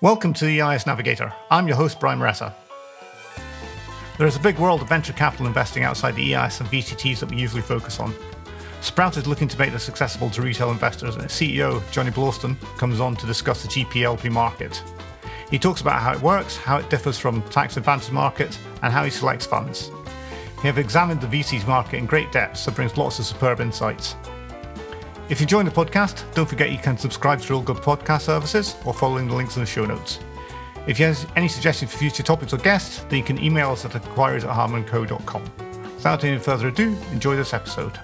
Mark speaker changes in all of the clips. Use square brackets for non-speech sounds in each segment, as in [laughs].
Speaker 1: Welcome to the EIS Navigator. I'm your host, Brian Moretta. There is a big world of venture capital investing outside the EIS and VCTs that we usually focus on. Sprout is looking to make this accessible to retail investors, and its CEO, Jonny Blausten, comes on to discuss the GPLP market. He talks about how it works, how it differs from tax advantage market, and how he selects funds. He have examined the VCs market in great depth, so brings lots of superb insights. If you join the podcast, don't forget you can subscribe through all good podcast services or following the links in the show notes. If you have any suggestions for future topics or guests, then you can email us at inquiries at harmonco.com. Without any further ado, enjoy this episode.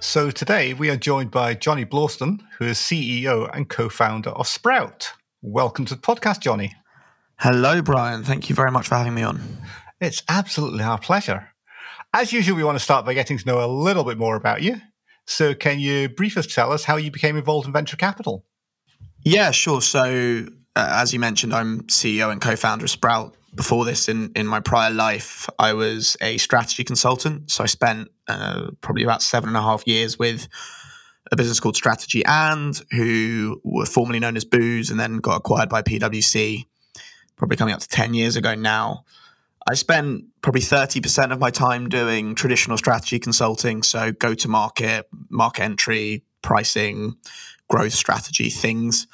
Speaker 1: So today we are joined by Jonny Blausten, who is CEO and co-founder of Sprout. Welcome to the podcast, Jonny.
Speaker 2: Hello, Brian. Thank you very much for having me on.
Speaker 1: It's absolutely our pleasure. As usual, we want to start by getting to know a little bit more about you. So, can you briefly tell us how you became involved in venture capital?
Speaker 2: Yeah, sure. So, uh, as you mentioned, I'm CEO and co-founder of Sprout. Before this, in in my prior life, I was a strategy consultant. So I spent uh, probably about seven and a half years with a business called Strategy and who were formerly known as Booz and then got acquired by PwC, probably coming up to ten years ago now. I spent probably 30% of my time doing traditional strategy consulting. So go to market, market entry, pricing, growth strategy things.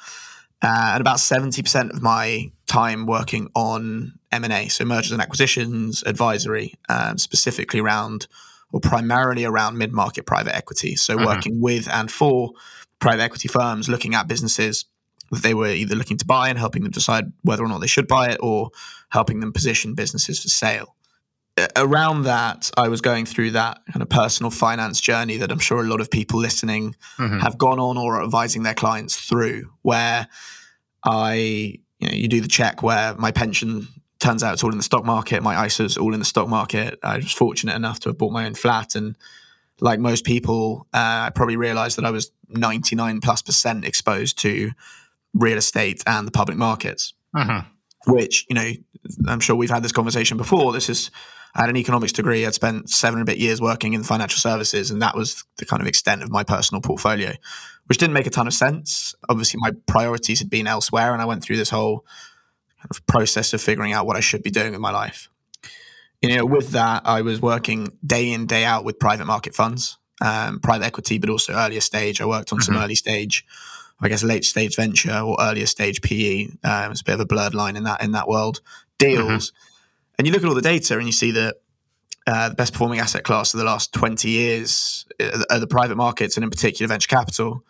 Speaker 2: Uh, and about 70% of my time working on M&A, so mergers and acquisitions, advisory, um, specifically around or primarily around mid-market private equity. So mm-hmm. working with and for private equity firms, looking at businesses that they were either looking to buy and helping them decide whether or not they should buy it or helping them position businesses for sale. Around that, I was going through that kind of personal finance journey that I'm sure a lot of people listening mm-hmm. have gone on or are advising their clients through, where I, you know, you do the check where my pension turns out it's all in the stock market, my ISA's all in the stock market. I was fortunate enough to have bought my own flat and like most people, uh, I probably realized that I was 99 plus percent exposed to real estate and the public markets, mm-hmm. which, you know, I'm sure we've had this conversation before. This is, I had an economics degree. I'd spent seven and a bit years working in financial services, and that was the kind of extent of my personal portfolio, which didn't make a ton of sense. Obviously, my priorities had been elsewhere, and I went through this whole kind of process of figuring out what I should be doing in my life. You know, with that, I was working day in, day out with private market funds, um, private equity, but also earlier stage. I worked on mm-hmm. some early stage I guess late stage venture or earlier stage PE. Um, it's a bit of a blurred line in that in that world. Deals, mm-hmm. and you look at all the data and you see that uh, the best performing asset class of the last twenty years uh, are the private markets, and in particular venture capital.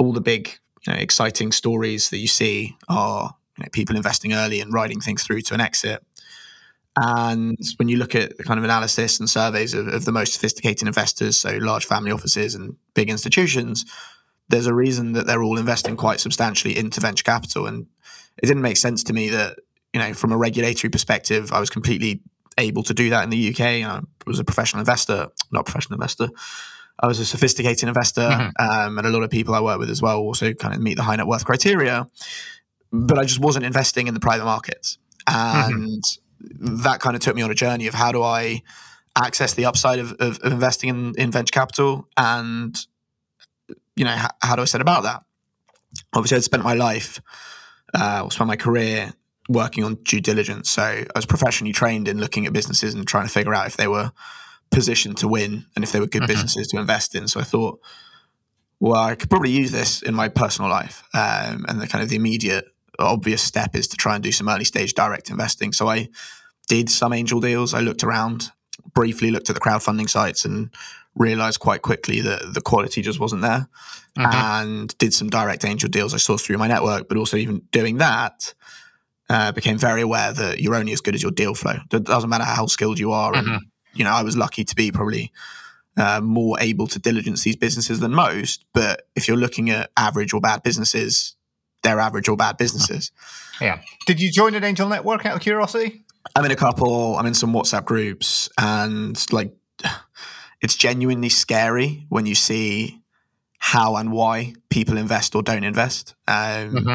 Speaker 2: All the big, you know, exciting stories that you see are you know, people investing early and riding things through to an exit. And when you look at the kind of analysis and surveys of, of, the most sophisticated investors, so large family offices and big institutions, there's a reason that they're all investing quite substantially into venture capital. And it didn't make sense to me that, you know, from a regulatory perspective, I was completely able to do that in the UK. I was a professional investor, not a professional investor. I was a sophisticated investor, mm-hmm. um, and a lot of people I work with as well also kind of meet the high net worth criteria. But I just wasn't investing in the private markets, and mm-hmm. that kind of took me on a journey of how do I access the upside of, of, of investing in, in venture capital and you know, how, how do I set about that? Obviously, I'd spent my life, uh, or spent my career working on due diligence. So I was professionally trained in looking at businesses and trying to figure out if they were positioned to win and if they were good mm-hmm. businesses to invest in. So I thought, well, I could probably use this in my personal life. Um, and the kind of the immediate obvious step is to try and do some early stage direct investing. So I did some angel deals. I looked around, briefly looked at the crowdfunding sites and realized quite quickly that the quality just wasn't there mm-hmm. and did some direct angel deals I saw through my network. But also, even doing that, uh, became very aware that you're only as good as your deal flow. It doesn't matter how skilled you are. Mm-hmm. And, you know, I was lucky to be probably uh, more able to diligence these businesses than most. But if you're looking at average or bad businesses, they're average or bad businesses.
Speaker 1: Yeah. Did you join an angel network out of curiosity?
Speaker 2: I'm in a couple. I'm in some WhatsApp groups, and like it's genuinely scary when you see how and why people invest or don't invest. Um, mm-hmm.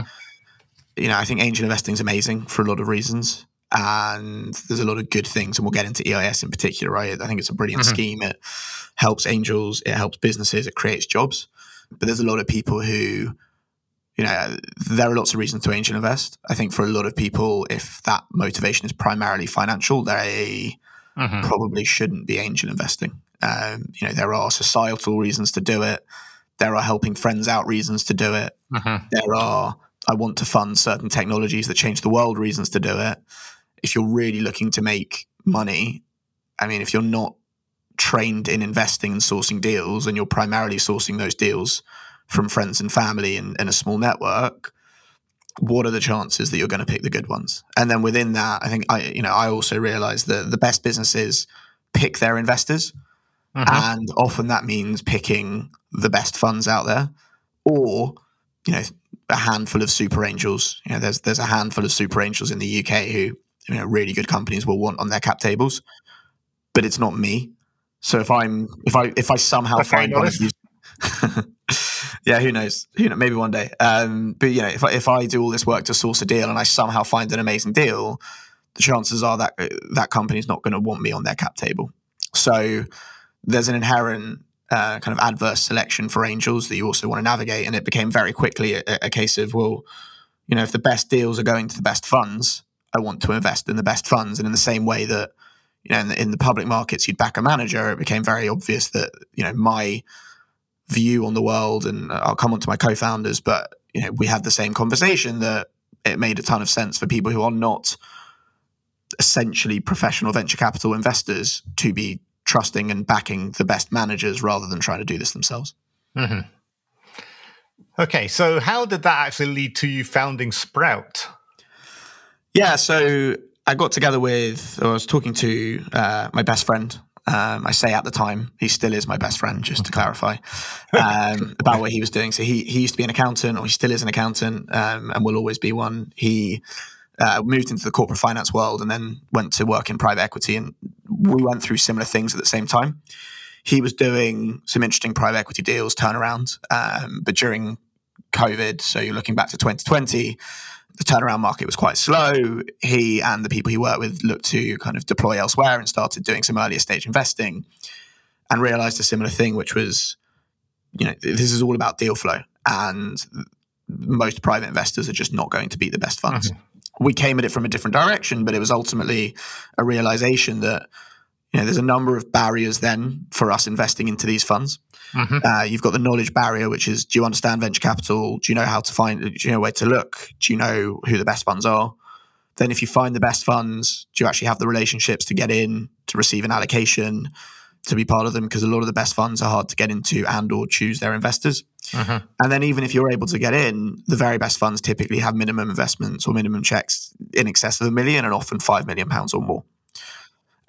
Speaker 2: You know, I think angel investing is amazing for a lot of reasons, and there's a lot of good things, and we'll get into EIS in particular. Right? I think it's a brilliant mm-hmm. scheme. It helps angels, it helps businesses, it creates jobs. But there's a lot of people who, you know, there are lots of reasons to angel invest. I think for a lot of people, if that motivation is primarily financial, they mm-hmm. probably shouldn't be angel investing. Um, you know, there are societal reasons to do it. There are helping friends out reasons to do it. Mm-hmm. There are I want to fund certain technologies that change the world reasons to do it. If you're really looking to make money, I mean, if you're not trained in investing and sourcing deals and you're primarily sourcing those deals from friends and family and, and a small network, what are the chances that you're going to pick the good ones? And then within that, I think I, you know, I also realize that the best businesses pick their investors, mm-hmm. and often that means picking the best funds out there, or you know, a handful of super angels. You know, there's there's a handful of super angels in the UK who you know really good companies will want on their cap tables, but it's not me. So if I'm if I if I somehow That's find one of these [laughs] yeah, who knows? Who Maybe one day. Um, but you know, if I, if I do all this work to source a deal and I somehow find an amazing deal, the chances are that that company's not going to want me on their cap table. So there's an inherent uh, kind of adverse selection for angels that you also want to navigate, and it became very quickly a, a case of well, you know, if the best deals are going to the best funds, I want to invest in the best funds, and in the same way that you know in the, in the public markets you'd back a manager, it became very obvious that you know my view on the world, and I'll come on to my co-founders, but you know, we had the same conversation that it made a ton of sense for people who are not essentially professional venture capital investors to be trusting and backing the best managers rather than trying to do this themselves. Mm-hmm.
Speaker 1: Okay, so how did that actually lead to you founding Sprout?
Speaker 2: Yeah, so I got together with, I was talking to uh, my best friend um, I say at the time, he still is my best friend, just to clarify, [laughs] um, about what he was doing. So he he used to be an accountant, or he still is an accountant, um, and will always be one. He uh, moved into the corporate finance world and then went to work in private equity, and we went through similar things at the same time. He was doing some interesting private equity deals, turnaround, um, but during COVID, so you're looking back to 2020 the turnaround market was quite slow. He and the people he worked with looked to kind of deploy elsewhere and started doing some earlier stage investing and realized a similar thing, which was, you know, this is all about deal flow. And most private investors are just not going to be the best funds. Mm-hmm. We came at it from a different direction, but it was ultimately a realization that you know, there's a number of barriers then for us investing into these funds. Mm-hmm. Uh, you've got the knowledge barrier, which is do you understand venture capital? Do you know how to find, do you know where to look? Do you know who the best funds are? Then, if you find the best funds, do you actually have the relationships to get in, to receive an allocation, to be part of them? Because a lot of the best funds are hard to get into and or choose their investors. Mm-hmm. And then, even if you're able to get in, the very best funds typically have minimum investments or minimum checks in excess of a million and often five million pounds or more.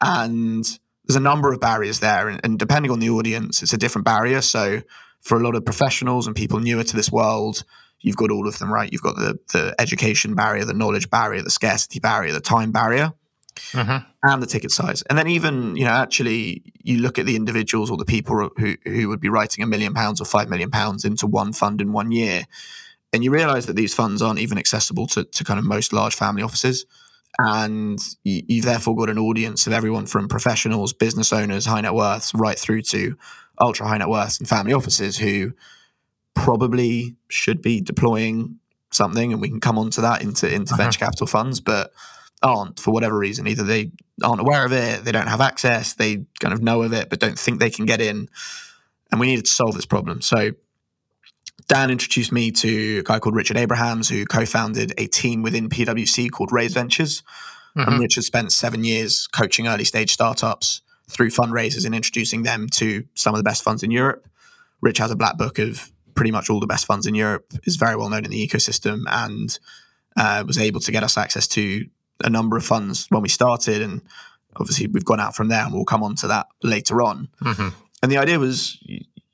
Speaker 2: And there's a number of barriers there. And, and depending on the audience, it's a different barrier. So for a lot of professionals and people newer to this world, you've got all of them, right? You've got the, the education barrier, the knowledge barrier, the scarcity barrier, the time barrier. Mm-hmm. and the ticket size. And then even, you know, actually you look at the individuals or the people who, who would be writing a million pounds or five million pounds into one fund in one year. And you realize that these funds aren't even accessible to, to kind of most large family offices and you, you've therefore got an audience of everyone from professionals, business owners, high net worths, right through to ultra high net worths and family offices who probably should be deploying something, and we can come on to that into into uh-huh. venture capital funds, but aren't for whatever reason. Either they aren't aware of it, they don't have access, they kind of know of it, but don't think they can get in. And we needed to solve this problem. So Dan introduced me to a guy called Richard Abrahams, who co founded a team within PwC called Raise Ventures. Mm-hmm. And Richard spent seven years coaching early stage startups through fundraisers and introducing them to some of the best funds in Europe. Rich has a black book of pretty much all the best funds in Europe, is very well known in the ecosystem, and uh, was able to get us access to a number of funds when we started. And obviously, we've gone out from there, and we'll come on to that later on. Mm-hmm. And the idea was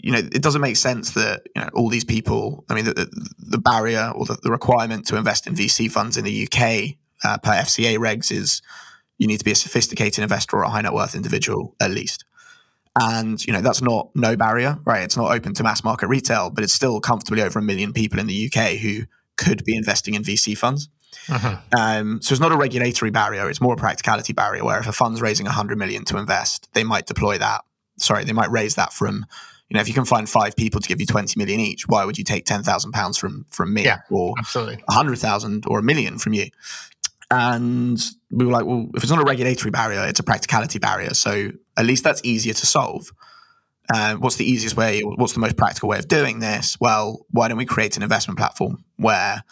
Speaker 2: you know, it doesn't make sense that you know all these people. I mean, the, the barrier or the, the, requirement to invest in VC funds in the UK uh, per FCA regs is you need to be a sophisticated investor or a high net worth individual at least. And you know that's not no barrier, right? It's not open to mass market retail, but it's still comfortably over a million people in the UK who could be investing in VC funds. Uh-huh. Um, so it's not a regulatory barrier; it's more a practicality barrier. Where if a fund's raising 100 million to invest, they might deploy that. Sorry, they might raise that from you know, if you can find five people to give you 20 million each, why would you take 10,000 pounds from, from me
Speaker 1: Yeah,
Speaker 2: or
Speaker 1: Absolutely.
Speaker 2: a hundred thousand or a million from you? And we were like, well, if it's not a regulatory barrier, it's a practicality barrier. So at least that's easier to solve. Uh, what's the easiest way? What's the most practical way of doing this? Well, why don't we create an investment platform where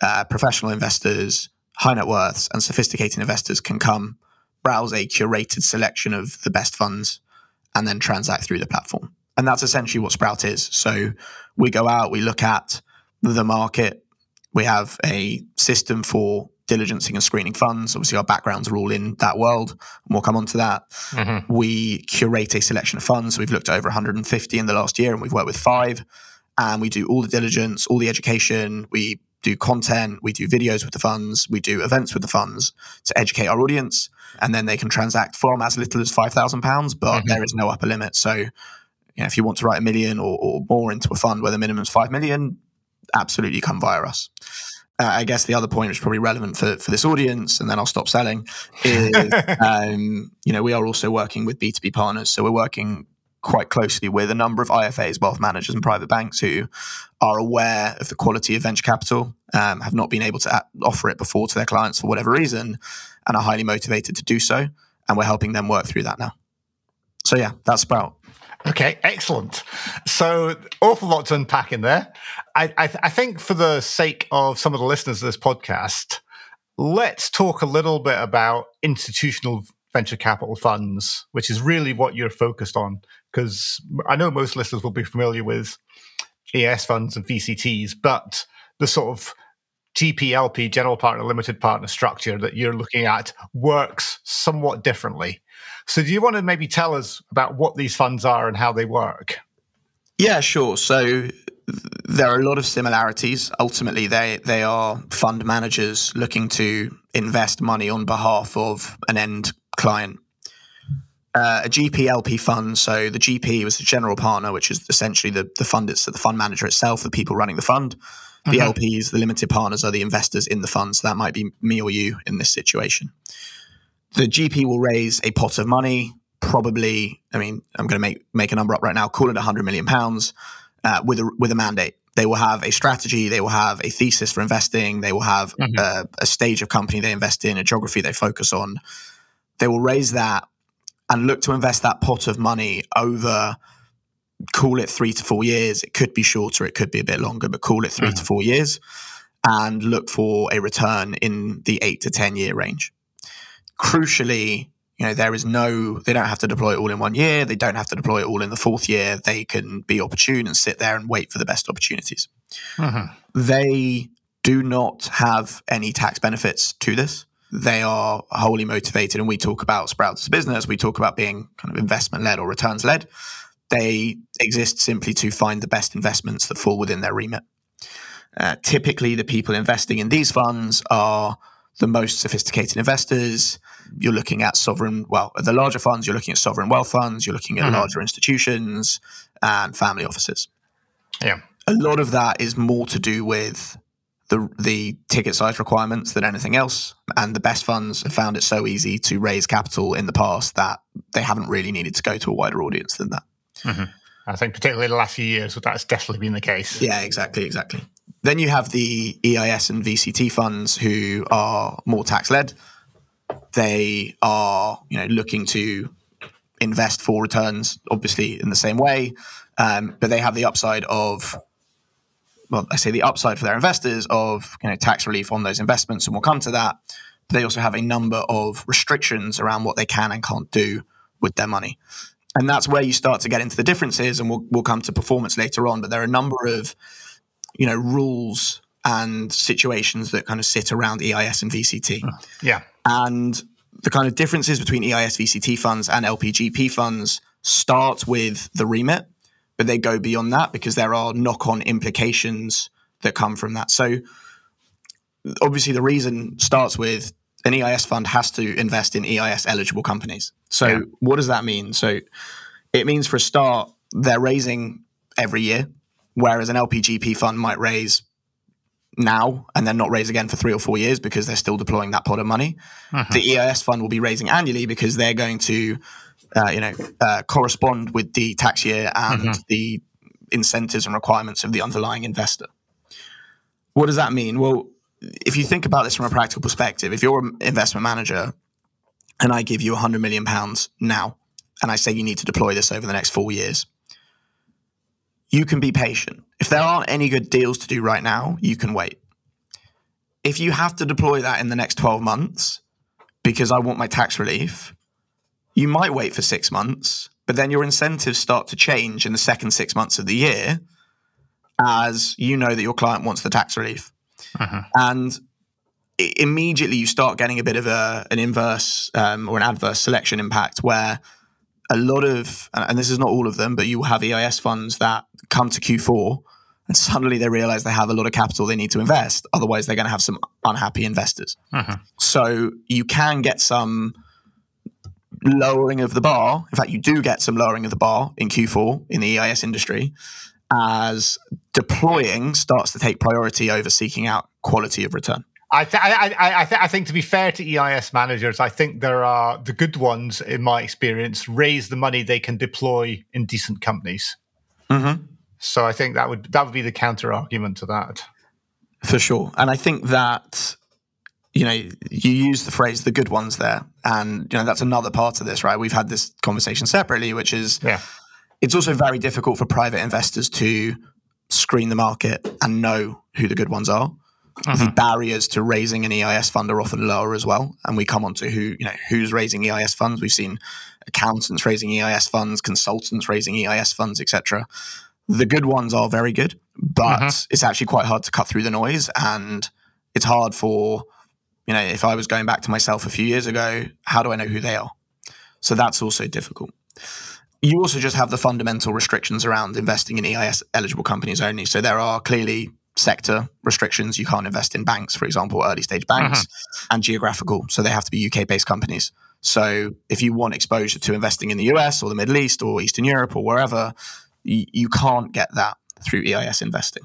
Speaker 2: uh, professional investors, high net worths, and sophisticated investors can come browse a curated selection of the best funds and then transact through the platform. And that's essentially what Sprout is. So we go out, we look at the market, we have a system for diligencing and screening funds. Obviously, our backgrounds are all in that world, and we'll come on to that.
Speaker 1: Mm-hmm.
Speaker 2: We curate a selection of funds. We've looked at over 150 in the last year, and we've worked with five. And we do all the diligence, all the education. We do content. We do videos with the funds. We do events with the funds to educate our audience, and then they can transact from as little as five thousand pounds. But
Speaker 1: Mhm.
Speaker 2: there is no upper limit. So, you know, if you want to write a million or, or more into a fund where the minimum is five million, absolutely come via us. Uh, I guess the other point, which is probably relevant for, for this audience, and then I'll stop selling, is [laughs] um, you know we are also working with B two B partners. So we're working quite closely with a number of IFAs, wealth managers, and private banks who are aware of the quality of venture capital, um, have not been able to offer it before to their clients for whatever reason, and are highly motivated to do so. And we're helping them work through that now. So yeah, that's Sprout.
Speaker 1: Okay, excellent. So, awful lot to unpack in there. I, I, I think for the sake of some of the listeners of this podcast, let's talk a little bit about institutional venture capital funds, which is really what you're focused on. Because I know most listeners will be familiar with EIS funds and VCTs, but the sort of GPLP, general partner, limited partner structure that you're looking at works somewhat differently. So, do you want to maybe tell us about what these funds are and how they work?
Speaker 2: Yeah, sure. So there are a lot of similarities. Ultimately, they they are fund managers looking to invest money on behalf of an end client. Uh, a GPLP fund. So the GP was the general partner, which is essentially the the fund. It's the fund manager itself, the people running the fund. The. LPs, the limited partners, are the investors in the fund. So that might be me or you in this situation. The GP will raise a pot of money, probably. I mean, I'm going to make make a number up right now. Call it 100 million pounds uh, with a with a mandate. They will have a strategy. They will have a thesis for investing. They will have
Speaker 1: Mhm.
Speaker 2: uh, a stage of company they invest in, a geography they focus on. They will raise that and look to invest that pot of money over. Call it three to four years. It could be shorter. It could be a bit longer, but call it 3 to four years, and look for a return in the eight to ten year range. Crucially, you know there is no they don't have to deploy it all in one year they don't have to deploy it all in the fourth year they can be opportune and sit there and wait for the best opportunities
Speaker 1: Mhm.
Speaker 2: they do not have any tax benefits to this they are wholly motivated and we talk about Sprout's as a business we talk about being kind of investment led or returns led they exist simply to find the best investments that fall within their remit uh, typically the people investing in these funds are the most sophisticated investors you're looking at sovereign, well, the larger funds, you're looking at sovereign wealth funds, you're looking at
Speaker 1: Mhm.
Speaker 2: larger institutions and family offices.
Speaker 1: Yeah.
Speaker 2: A lot of that is more to do with the the ticket size requirements than anything else. And the best funds have found it so easy to raise capital in the past that they haven't really needed to go to a wider audience than that.
Speaker 1: I think particularly in the last few years, that's definitely been the case.
Speaker 2: Yeah, exactly, exactly. Then you have the EIS and VCT funds who are more tax led. They are, you know, looking to invest for returns, obviously in the same way, um, but they have the upside of, well, I say the upside for their investors of, you know, tax relief on those investments, and we'll come to that. But they also have a number of restrictions around what they can and can't do with their money and that's where you start to get into the differences and we'll, we'll come to performance later on but there are a number of you know rules and situations that kind of sit around eis and vct hmm.
Speaker 1: Yeah.
Speaker 2: and the kind of differences between eis vct funds and lpgp funds start with the remit but they go beyond that because there are knock-on implications that come from that so obviously the reason starts with an EIS fund has to invest in EIS eligible companies. So
Speaker 1: Yeah.
Speaker 2: what does that mean? So it means for a start, they're raising every year, whereas an LPGP fund might raise now and then not raise again for three or four years because they're still deploying that pot of money.
Speaker 1: Mhm.
Speaker 2: The EIS fund will be raising annually because they're going to uh, you know, uh, correspond with the tax year and mm-hmm. the incentives and requirements of the underlying investor. What does that mean? Well, if you think about this from a practical perspective, if you're an investment manager and I give you 100 million pounds now, and I say you need to deploy this over the next four years, you can be patient. If there aren't any good deals to do right now, you can wait. If you have to deploy that in the next 12 months because I want my tax relief, you might wait for six months, but then your incentives start to change in the second six months of the year as you know that your client wants the tax relief. Uh-huh. And immediately you start getting a bit of a, an inverse um, or an adverse selection impact where a lot of, and this is not all of them, but you will have EIS funds that come to Q4 and suddenly they realize they have a lot of capital they need to invest. Otherwise, they're going to have some unhappy investors. Uh-huh. So you can get some lowering of the bar. In fact, you do get some lowering of the bar in Q4 in the EIS industry as deploying starts to take priority over seeking out quality of return.
Speaker 1: I, th- I, I, th- I, think to be fair to EIS managers, I think there are the good ones, in my experience, raise the money they can deploy in decent companies. Mm-hmm. So I think that would that would be the counter argument to that.
Speaker 2: For sure, and I think that you know you use the phrase "the good ones" there, and you know that's another part of this, right? We've had this conversation separately, which is yeah it's also very difficult for private investors to screen the market and know who the good ones are. Uh-huh. The barriers to raising an EIS fund are often lower as well, and we come on to who you know who's raising EIS funds. We've seen accountants raising EIS funds, consultants raising EIS funds, etc. The good ones are very good, but uh-huh. it's actually quite hard to cut through the noise, and it's hard for you know if I was going back to myself a few years ago, how do I know who they are? So that's also difficult you also just have the fundamental restrictions around investing in EIS eligible companies only. So there are clearly sector restrictions. You can't invest in banks, for example, early stage banks, uh-huh. and geographical. So they have to be UK based companies. So if you want exposure to investing in the US or the Middle East or Eastern Europe or wherever, you, you can't get that through EIS investing.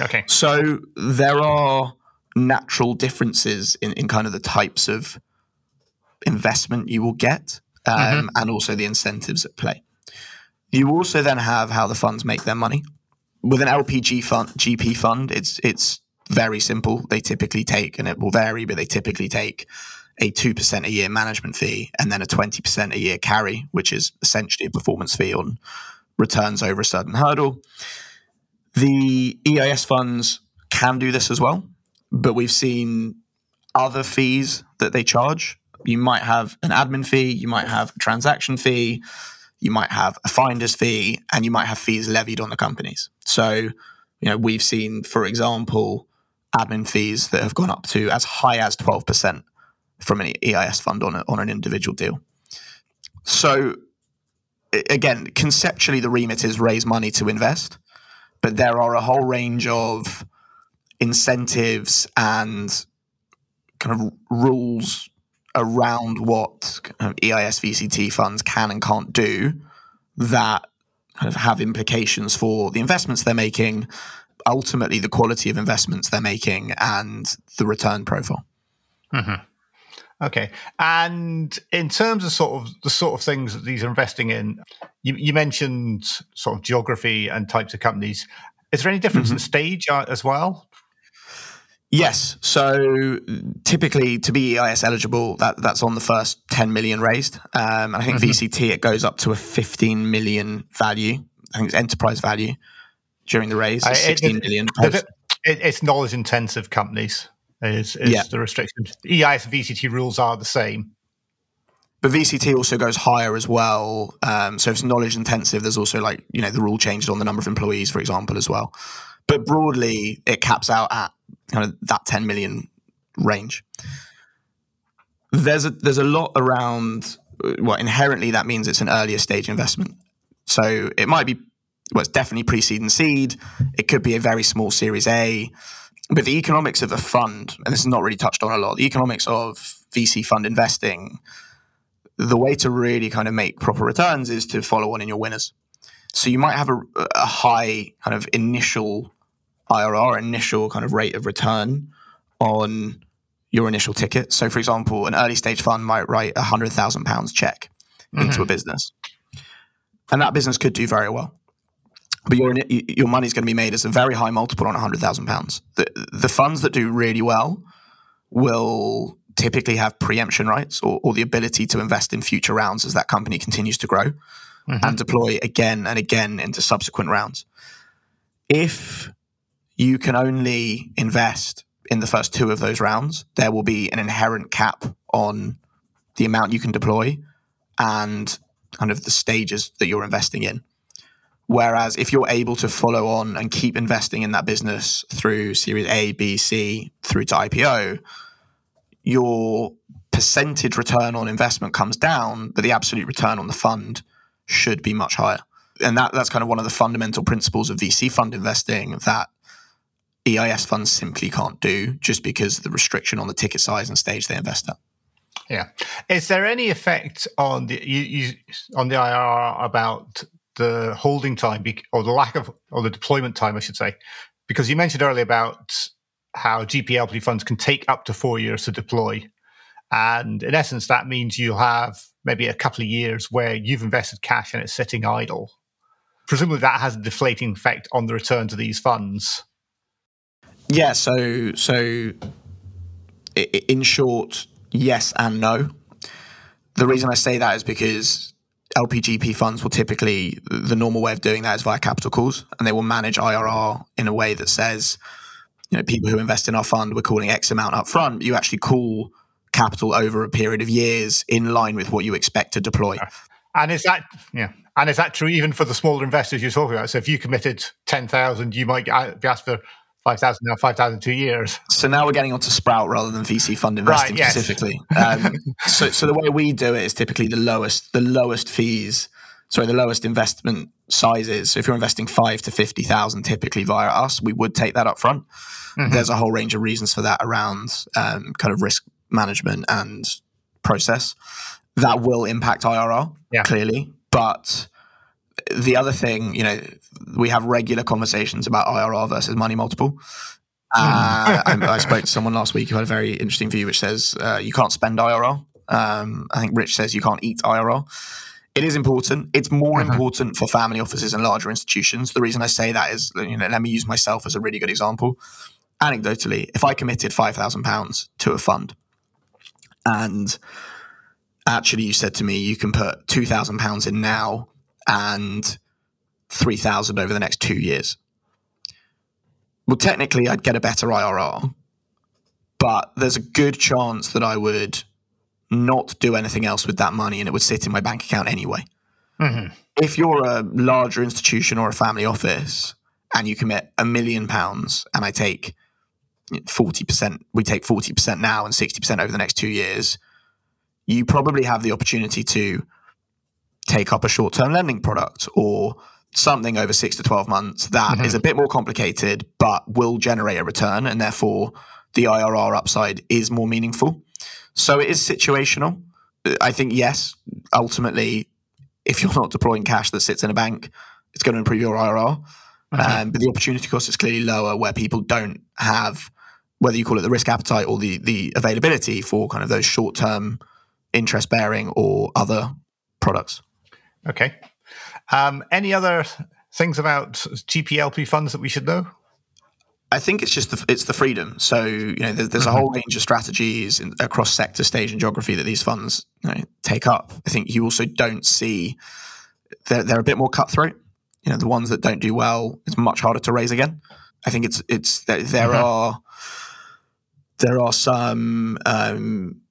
Speaker 1: Okay.
Speaker 2: So there are natural differences in, in kind of the types of investment you will get um, mm-hmm. and also the incentives at play. You also then have how the funds make their money. With an LPG fund, GP fund, it's it's very simple. They typically take, and it will vary, but they typically take a 2% a year management fee and then a 20% a year carry, which is essentially a performance fee on returns over a certain hurdle. The EIS funds can do this as well, but we've seen other fees that they charge you might have an admin fee, you might have a transaction fee, you might have a finder's fee, and you might have fees levied on the companies. So, you know, we've seen, for example, admin fees that have gone up to as high as 12% from an EIS fund on, a, on an individual deal. So, again, conceptually, the remit is raise money to invest, but there are a whole range of incentives and kind of rules around what kind of EIS VCT funds can and can't do that kind of have implications for the investments they're making, ultimately the quality of investments they're making, and the return profile.
Speaker 1: Mm-hmm. Okay, and in terms of sort of the sort of things that these are investing in, you, you mentioned sort of geography and types of companies. Is there any difference mm-hmm. in stage uh, as well
Speaker 2: Yes. So typically, to be EIS eligible, that, that's on the first 10 million raised. Um, I think mm-hmm. VCT, it goes up to a 15 million value. I think it's enterprise value during the raise, uh, 16 it, million.
Speaker 1: It, it, it's knowledge intensive companies, is, is yeah. the restriction. EIS and VCT rules are the same.
Speaker 2: But VCT also goes higher as well. Um, so if it's knowledge intensive, there's also like, you know, the rule changes on the number of employees, for example, as well. But broadly, it caps out at kind of that 10 million range. There's a there's a lot around uh, well inherently that means it's an earlier stage investment. So it might be well it's definitely pre-seed and seed. It could be a very small series A. But the economics of a fund, and this is not really touched on a lot, the economics of VC fund investing, the way to really kind of make proper returns is to follow on in your winners. So you might have a, a high kind of initial IRR, initial kind of rate of return on your initial ticket. So, for example, an early stage fund might write a hundred thousand pounds check mm-hmm. into a business, and that business could do very well. But your your money is going to be made as a very high multiple on hundred thousand pounds. The the funds that do really well will typically have preemption rights or, or, the ability to invest in future rounds as that company continues to grow mm-hmm. and deploy again and again into subsequent rounds. If you can only invest in the first two of those rounds, there will be an inherent cap on the amount you can deploy and kind of the stages that you're investing in. Whereas if you're able to follow on and keep investing in that business through Series A, B, C, through to IPO, your percentage return on investment comes down, but the absolute return on the fund should be much higher. And that, that's kind of one of the fundamental principles of VC fund investing that EIS funds simply can't do just because of the restriction on the ticket size and stage they invest at.
Speaker 1: Yeah. Is there any effect on the you, you, on the IRR about the holding time or the lack of or the deployment time, I should say? Because you mentioned earlier about how GPLP funds can take up to four years to deploy. And in essence, that means you'll have maybe a couple of years where you've invested cash and it's sitting idle. Presumably, that has a deflating effect on the return to these funds.
Speaker 2: Yeah. So, so in short, yes and no. The reason I say that is because LPGP funds will typically the normal way of doing that is via capital calls, and they will manage IRR in a way that says you know, people who invest in our fund, we're calling X amount up front. You actually call capital over a period of years in line with what you expect to deploy.
Speaker 1: And is that yeah? And is that true even for the smaller investors you're talking about? So if you committed ten thousand, you might be asked for five thousand now, five thousand two years.
Speaker 2: So now we're getting onto Sprout rather than VC fund investing right, yes. specifically. Um, [laughs] so, so the way we do it is typically the lowest, the lowest fees. Sorry, the lowest investment sizes. So if you're investing five to fifty thousand, typically via us, we would take that up front. Mm-hmm. There's a whole range of reasons for that around um, kind of risk management and process that will impact IRR yeah. clearly. But the other thing, you know, we have regular conversations about IRR versus money multiple. Uh, I, I, spoke to someone last week who had a very interesting view, which says uh, you can't spend IRR. Um, I think Rich says you can't eat IRR. It is important. It's more uh-huh. important for family offices and larger institutions. The reason I say that is, you know, let me use myself as a really good example anecdotally, if I committed five thousand pounds to a fund, and actually you said to me you can put two thousand pounds in now and three thousand over the next two years. Well, technically, I'd get a better IRR, but there's a good chance that I would not do anything else with that money and it would sit in my bank account anyway. Mm-hmm. If you're a larger institution or a family office and you commit a million pounds and I take 40%, we take 40% now and 60% over the next two years, you probably have the opportunity to take up a short term lending product or something over six to 12 months that mm-hmm. is a bit more complicated, but will generate a return. And therefore, the IRR upside is more meaningful. So it is situational. I think, yes, ultimately, if you're not deploying cash that sits in a bank, it's going to improve your IRR. Mm-hmm. Um, but the opportunity cost is clearly lower where people don't have whether you call it the risk appetite or the the availability for kind of those short term interest bearing or other products.
Speaker 1: Okay. Um, any other things about GPLP funds that we should know?
Speaker 2: I think it's just the, it's the freedom. So you know, there's, there's a whole range of strategies in, across sector, stage, and geography that these funds you know, take up. I think you also don't see they're, they're a bit more cutthroat. You know, the ones that don't do well, it's much harder to raise again. I think it's it's there, there mm-hmm. are there are some um,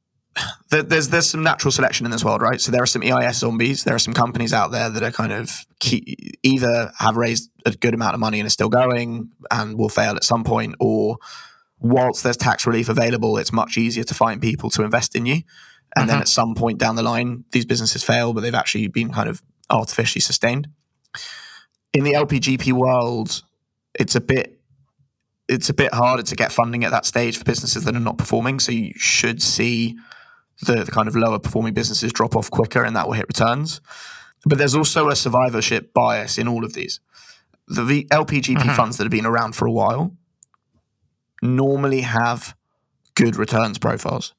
Speaker 2: there's there's some natural selection in this world, right? So there are some EIS zombies. There are some companies out there that are kind of key, either have raised a good amount of money and are still going and will fail at some point, or whilst there's tax relief available, it's much easier to find people to invest in you. And uh-huh. then at some point down the line, these businesses fail, but they've actually been kind of artificially sustained. In the LPGP world, it's a bit it's a bit harder to get funding at that stage for businesses that are not performing. So you should see the, the kind of lower performing businesses drop off quicker, and that will hit returns. But there's also a survivorship bias in all of these. The, the LPGP mm-hmm. funds that have been around for a while normally have good returns profiles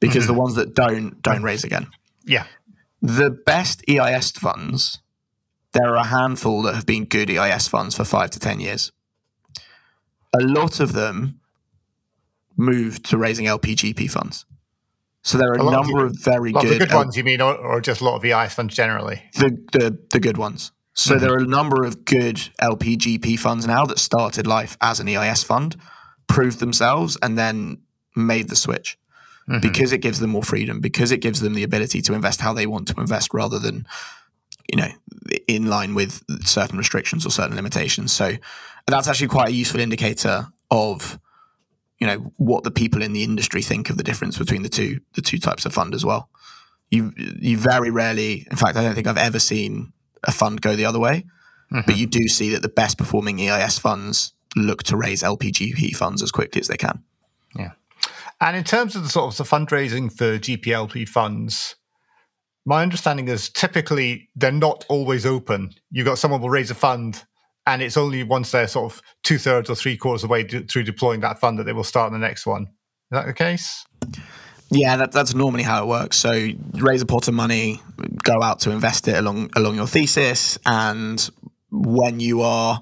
Speaker 2: because mm-hmm. the ones that don't don't raise again.
Speaker 1: Yeah.
Speaker 2: the best EIS funds, there are a handful that have been good EIS funds for five to 10 years. A lot of them moved to raising LPGP funds. So there are a, a number of, of very
Speaker 1: good,
Speaker 2: of
Speaker 1: good L- ones, you mean, or, or, just a lot of EIS funds generally?
Speaker 2: The, the, the good ones. So mm-hmm. there are a number of good LPGP funds now that started life as an EIS fund, proved themselves, and then made the switch mm-hmm. because it gives them more freedom, because it gives them the ability to invest how they want to invest rather than, you know, in line with certain restrictions or certain limitations. So that's actually quite a useful indicator of, you know, what the people in the industry think of the difference between the two the two types of fund as well. You you very rarely, in fact, I don't think I've ever seen a fund go the other way. Mm-hmm. But you do see that the best performing EIS funds look to raise LPGP funds as quickly as they can.
Speaker 1: Yeah. And in terms of the sort of the fundraising for GPLP funds, my understanding is typically they're not always open. You've got someone will raise a fund and it's only once they're sort of two thirds or three quarters of the way through deploying that fund that they will start the next one. Is that the case?
Speaker 2: Yeah, that, that's normally how it works. So you raise a pot of money, go out to invest it along along your thesis, and when you are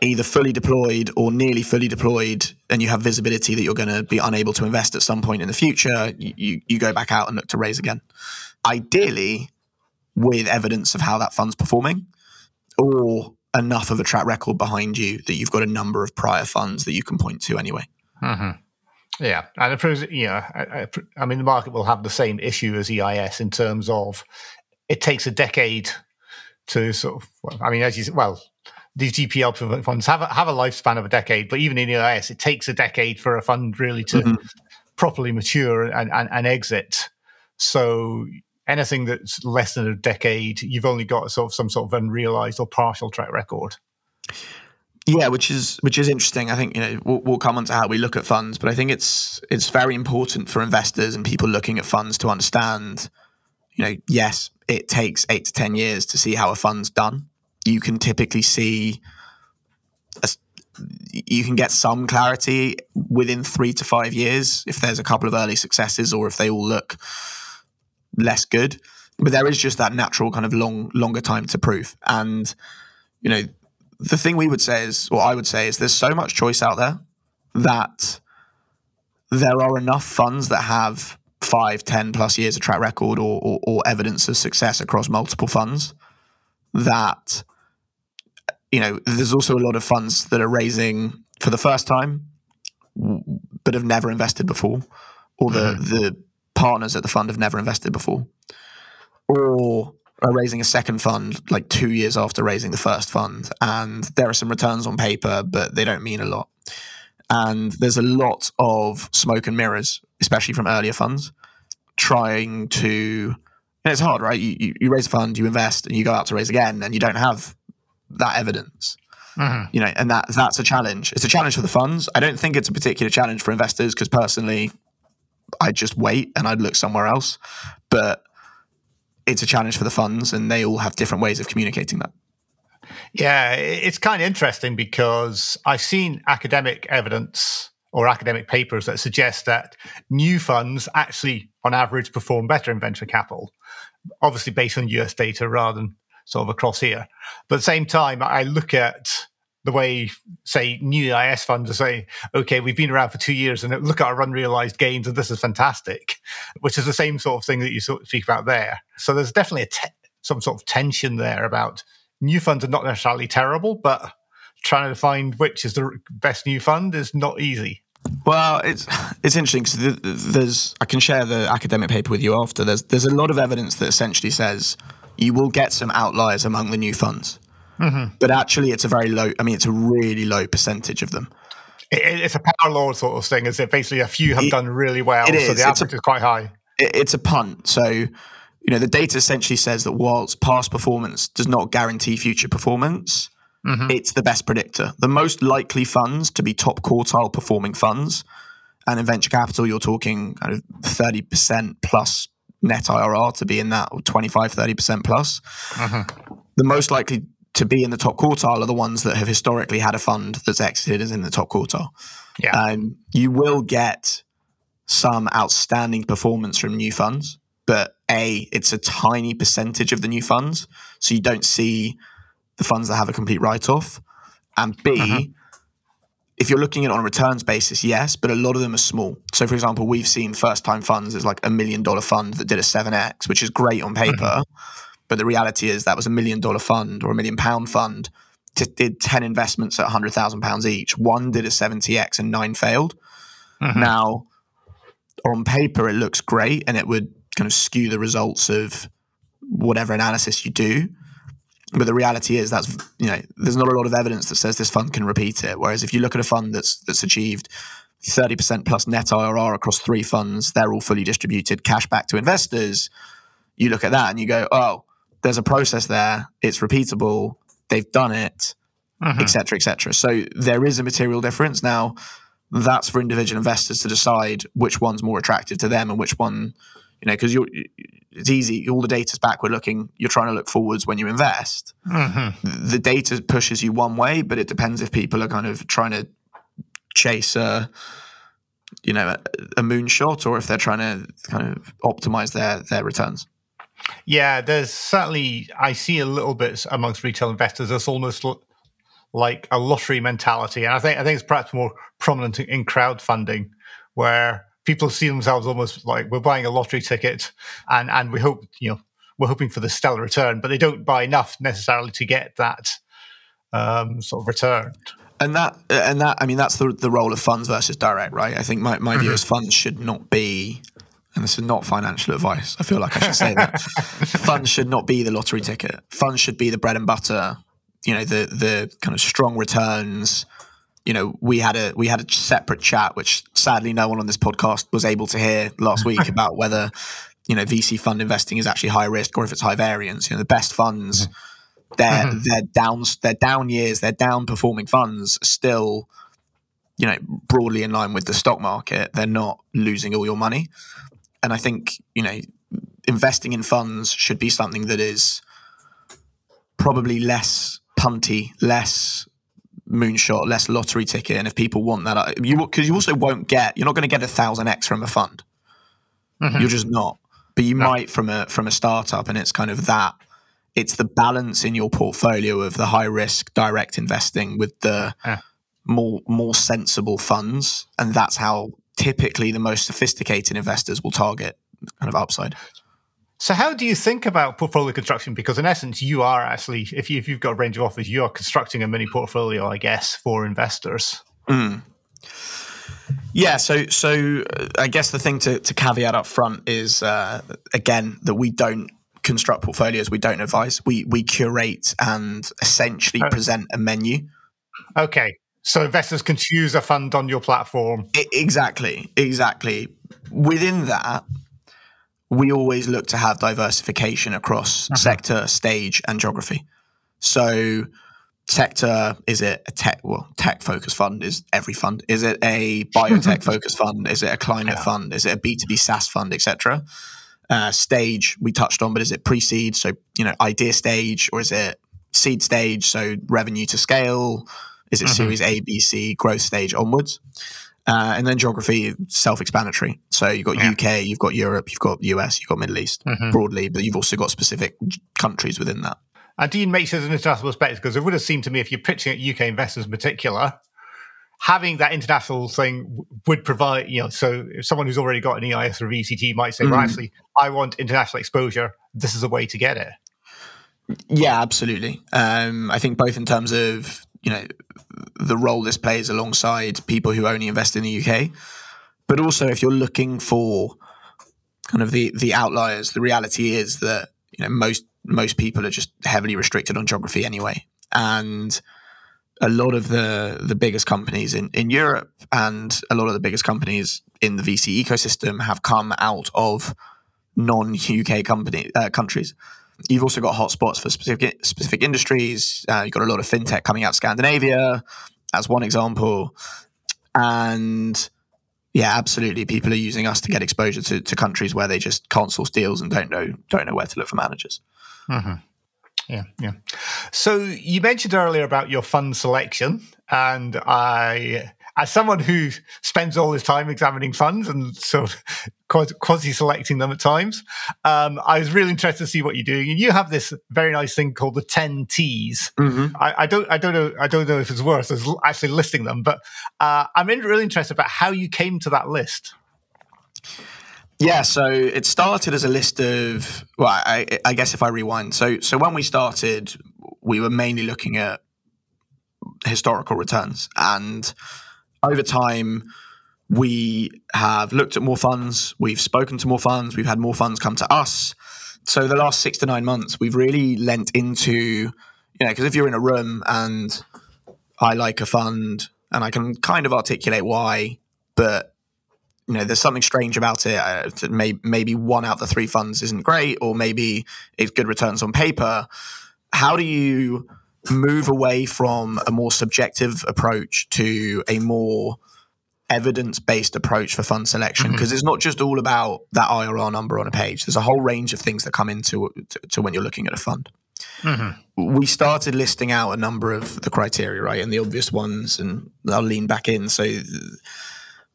Speaker 2: either fully deployed or nearly fully deployed, and you have visibility that you're going to be unable to invest at some point in the future, you, you go back out and look to raise again. Ideally, with evidence of how that fund's performing, or enough of a track record behind you that you've got a number of prior funds that you can point to anyway.
Speaker 1: Mm-hmm. Yeah, and it proves, yeah, I, I, I, mean, the market will have the same issue as EIS in terms of it takes a decade to sort of. Well, I mean, as you said, well, these GPL funds have a, have a lifespan of a decade, but even in EIS, it takes a decade for a fund really to mm-hmm. properly mature and, and, and exit. So anything that's less than a decade, you've only got sort of some sort of unrealized or partial track record.
Speaker 2: Yeah, which is which is interesting. I think you know we'll, we'll come on to how we look at funds, but I think it's it's very important for investors and people looking at funds to understand. You know, yes, it takes eight to ten years to see how a fund's done. You can typically see, a, you can get some clarity within three to five years if there's a couple of early successes or if they all look less good. But there is just that natural kind of long longer time to prove, and you know the thing we would say is, or I would say, is there's so much choice out there that there are enough funds that have five, ten plus years of track record or, or, or evidence of success across multiple funds that you know there's also a lot of funds that are raising for the first time but have never invested before or the mm-hmm. the partners at the fund have never invested before or are raising a second fund like two years after raising the first fund. And there are some returns on paper, but they don't mean a lot. And there's a lot of smoke and mirrors, especially from earlier funds, trying to. And it's hard, right? You, you, you raise a fund, you invest, and you go out to raise again, and you don't have that evidence. Mm-hmm. You know, and that that's a challenge. It's a challenge for the funds. I don't think it's a particular challenge for investors because personally, I'd just wait and I'd look somewhere else. But it's a challenge for the funds, and they all have different ways of communicating that.
Speaker 1: Yeah, it's kind of interesting because I've seen academic evidence or academic papers that suggest that new funds actually, on average, perform better in venture capital, obviously based on US data rather than sort of across here. But at the same time, I look at the way, say, new EIS funds are saying, okay, we've been around for two years and look at our unrealized gains and this is fantastic, which is the same sort of thing that you sort of speak about there. So there's definitely te- some sort of tension there about new funds are not necessarily terrible, but trying to find which is the best new fund is not easy.
Speaker 2: Well, it's it's interesting because there's I can share the academic paper with you after. There's there's a lot of evidence that essentially says you will get some outliers among the new funds. Mm-hmm. But actually, it's a very low. I mean, it's a really low percentage of them.
Speaker 1: It, it's a power law sort of thing. Is it basically a few have it, done really well, so the average a, is quite high.
Speaker 2: It, it's a punt. So you know, the data essentially says that whilst past performance does not guarantee future performance, mm-hmm. it's the best predictor. The most likely funds to be top quartile performing funds, and in venture capital, you're talking kind of thirty percent plus net IRR to be in that 25, 30% plus. Mm-hmm. The most likely to be in the top quartile are the ones that have historically had a fund that's exited as in the top quartile. Yeah. Um, you will get some outstanding performance from new funds, but A, it's a tiny percentage of the new funds. So you don't see the funds that have a complete write off. And B, uh-huh. if you're looking at it on a returns basis, yes, but a lot of them are small. So, for example, we've seen first time funds as like a million dollar fund that did a 7x, which is great on paper. Uh-huh. But the reality is that was a million dollar fund or a million pound fund did 10 investments at £100,000 each. One did a 70x and nine failed. Uh-huh. Now, on paper, it looks great and it would kind of skew the results of whatever analysis you do. But the reality is that's you know there's not a lot of evidence that says this fund can repeat it. Whereas if you look at a fund that's that's achieved 30% plus net IRR across three funds, they're all fully distributed, cash back to investors. You look at that and you go, oh, there's a process there. It's repeatable. They've done it, etc., etc. Et so there is a material difference. Now, that's for individual investors to decide which one's more attractive to them and which one, you know, because you're it's easy. All the data's backward looking. You're trying to look forwards when you invest. Mm-hmm. The data pushes you one way, but it depends if people are kind of trying to chase a, you know, a, a moonshot or if they're trying to kind of optimize their their returns.
Speaker 1: Yeah, there's certainly I see a little bit amongst retail investors. It's almost like a lottery mentality, and I think I think it's perhaps more prominent in crowdfunding, where people see themselves almost like we're buying a lottery ticket and and we hope you know we're hoping for the stellar return but they don't buy enough necessarily to get that um, sort of return
Speaker 2: and that and that i mean that's the the role of funds versus direct right i think my, my mm-hmm. view is funds should not be and this is not financial advice i feel like i should say that [laughs] funds should not be the lottery ticket funds should be the bread and butter you know the the kind of strong returns you know, we had a we had a separate chat, which sadly no one on this podcast was able to hear last week [laughs] about whether you know VC fund investing is actually high risk or if it's high variance. You know, the best funds, mm-hmm. their mm-hmm. their down their down years, their down performing funds still, you know, broadly in line with the stock market. They're not losing all your money, and I think you know, investing in funds should be something that is probably less punty, less moonshot, less lottery ticket. And if people want that, you because you also won't get, you're not going to get a thousand X from a fund. Mm-hmm. You're just not. But you no. might from a from a startup, and it's kind of that. It's the balance in your portfolio of the high risk direct investing with the yeah. more more sensible funds, and that's how typically the most sophisticated investors will target kind of upside.
Speaker 1: So, how do you think about portfolio construction? Because in essence, you are actually, if, you, if you've got a range of offers, you are constructing a mini portfolio, I guess, for investors. Mm.
Speaker 2: Yeah, so so uh, I guess the thing to, to caveat up front is uh, again that we don't construct portfolios, we don't advise, we we curate and essentially present a menu.
Speaker 1: Okay, so investors can choose a fund on your platform.
Speaker 2: Exactly, exactly. Within that, we always look to have diversification across uh-huh. sector, stage, and geography. So, sector is it a tech well tech focused fund is every fund is it a biotech focused [laughs] fund is it a climate yeah. fund is it a b2b saas fund etc uh, stage we touched on but is it pre-seed so you know idea stage or is it seed stage so revenue to scale is it uh-huh. series a b c growth stage onwards uh, and then geography, self-explanatory. So you've got yeah. UK, you've got Europe, you've got US, you've got Middle East mm-hmm. broadly, but you've also got specific countries within that.
Speaker 1: And do you make sure there's an international perspective? Because it would have seemed to me, if you're pitching at UK investors in particular, having that international thing would provide, you know, so if someone who's already got an EIS or VCT might say, mm. well, actually, I want international exposure. This is a way to get it.
Speaker 2: Yeah, absolutely. Um, I think both in terms of you know the role this plays alongside people who only invest in the UK, but also if you're looking for kind of the the outliers, the reality is that you know most most people are just heavily restricted on geography anyway, and a lot of the the biggest companies in in Europe and a lot of the biggest companies in the VC ecosystem have come out of non UK company uh, countries. You've also got hotspots for specific specific industries. Uh, you've got a lot of fintech coming out of Scandinavia, as one example, and yeah, absolutely. People are using us to get exposure to, to countries where they just can't source deals and don't know don't know where to look for managers.
Speaker 1: Mm-hmm. Yeah, yeah. So you mentioned earlier about your fund selection, and I as someone who spends all his time examining funds and sort of quasi selecting them at times, um, I was really interested to see what you're doing. And you have this very nice thing called the 10 T's. Mm-hmm. I, I, don't, I don't know, I don't know if it's worth actually listing them, but uh, I'm really interested about how you came to that list.
Speaker 2: Yeah, so it started as a list of well, I, I guess if I rewind, so so when we started, we were mainly looking at historical returns, and over time, we have looked at more funds, we've spoken to more funds, we've had more funds come to us. So the last six to nine months, we've really lent into you know because if you're in a room and I like a fund and I can kind of articulate why, but you know, there's something strange about it. Uh, maybe, maybe one out of the three funds isn't great, or maybe it's good returns on paper. How do you move away from a more subjective approach to a more evidence based approach for fund selection? Because mm-hmm. it's not just all about that IRR number on a page. There's a whole range of things that come into to, to when you're looking at a fund. Mm-hmm. We started listing out a number of the criteria, right, and the obvious ones, and I'll lean back in. So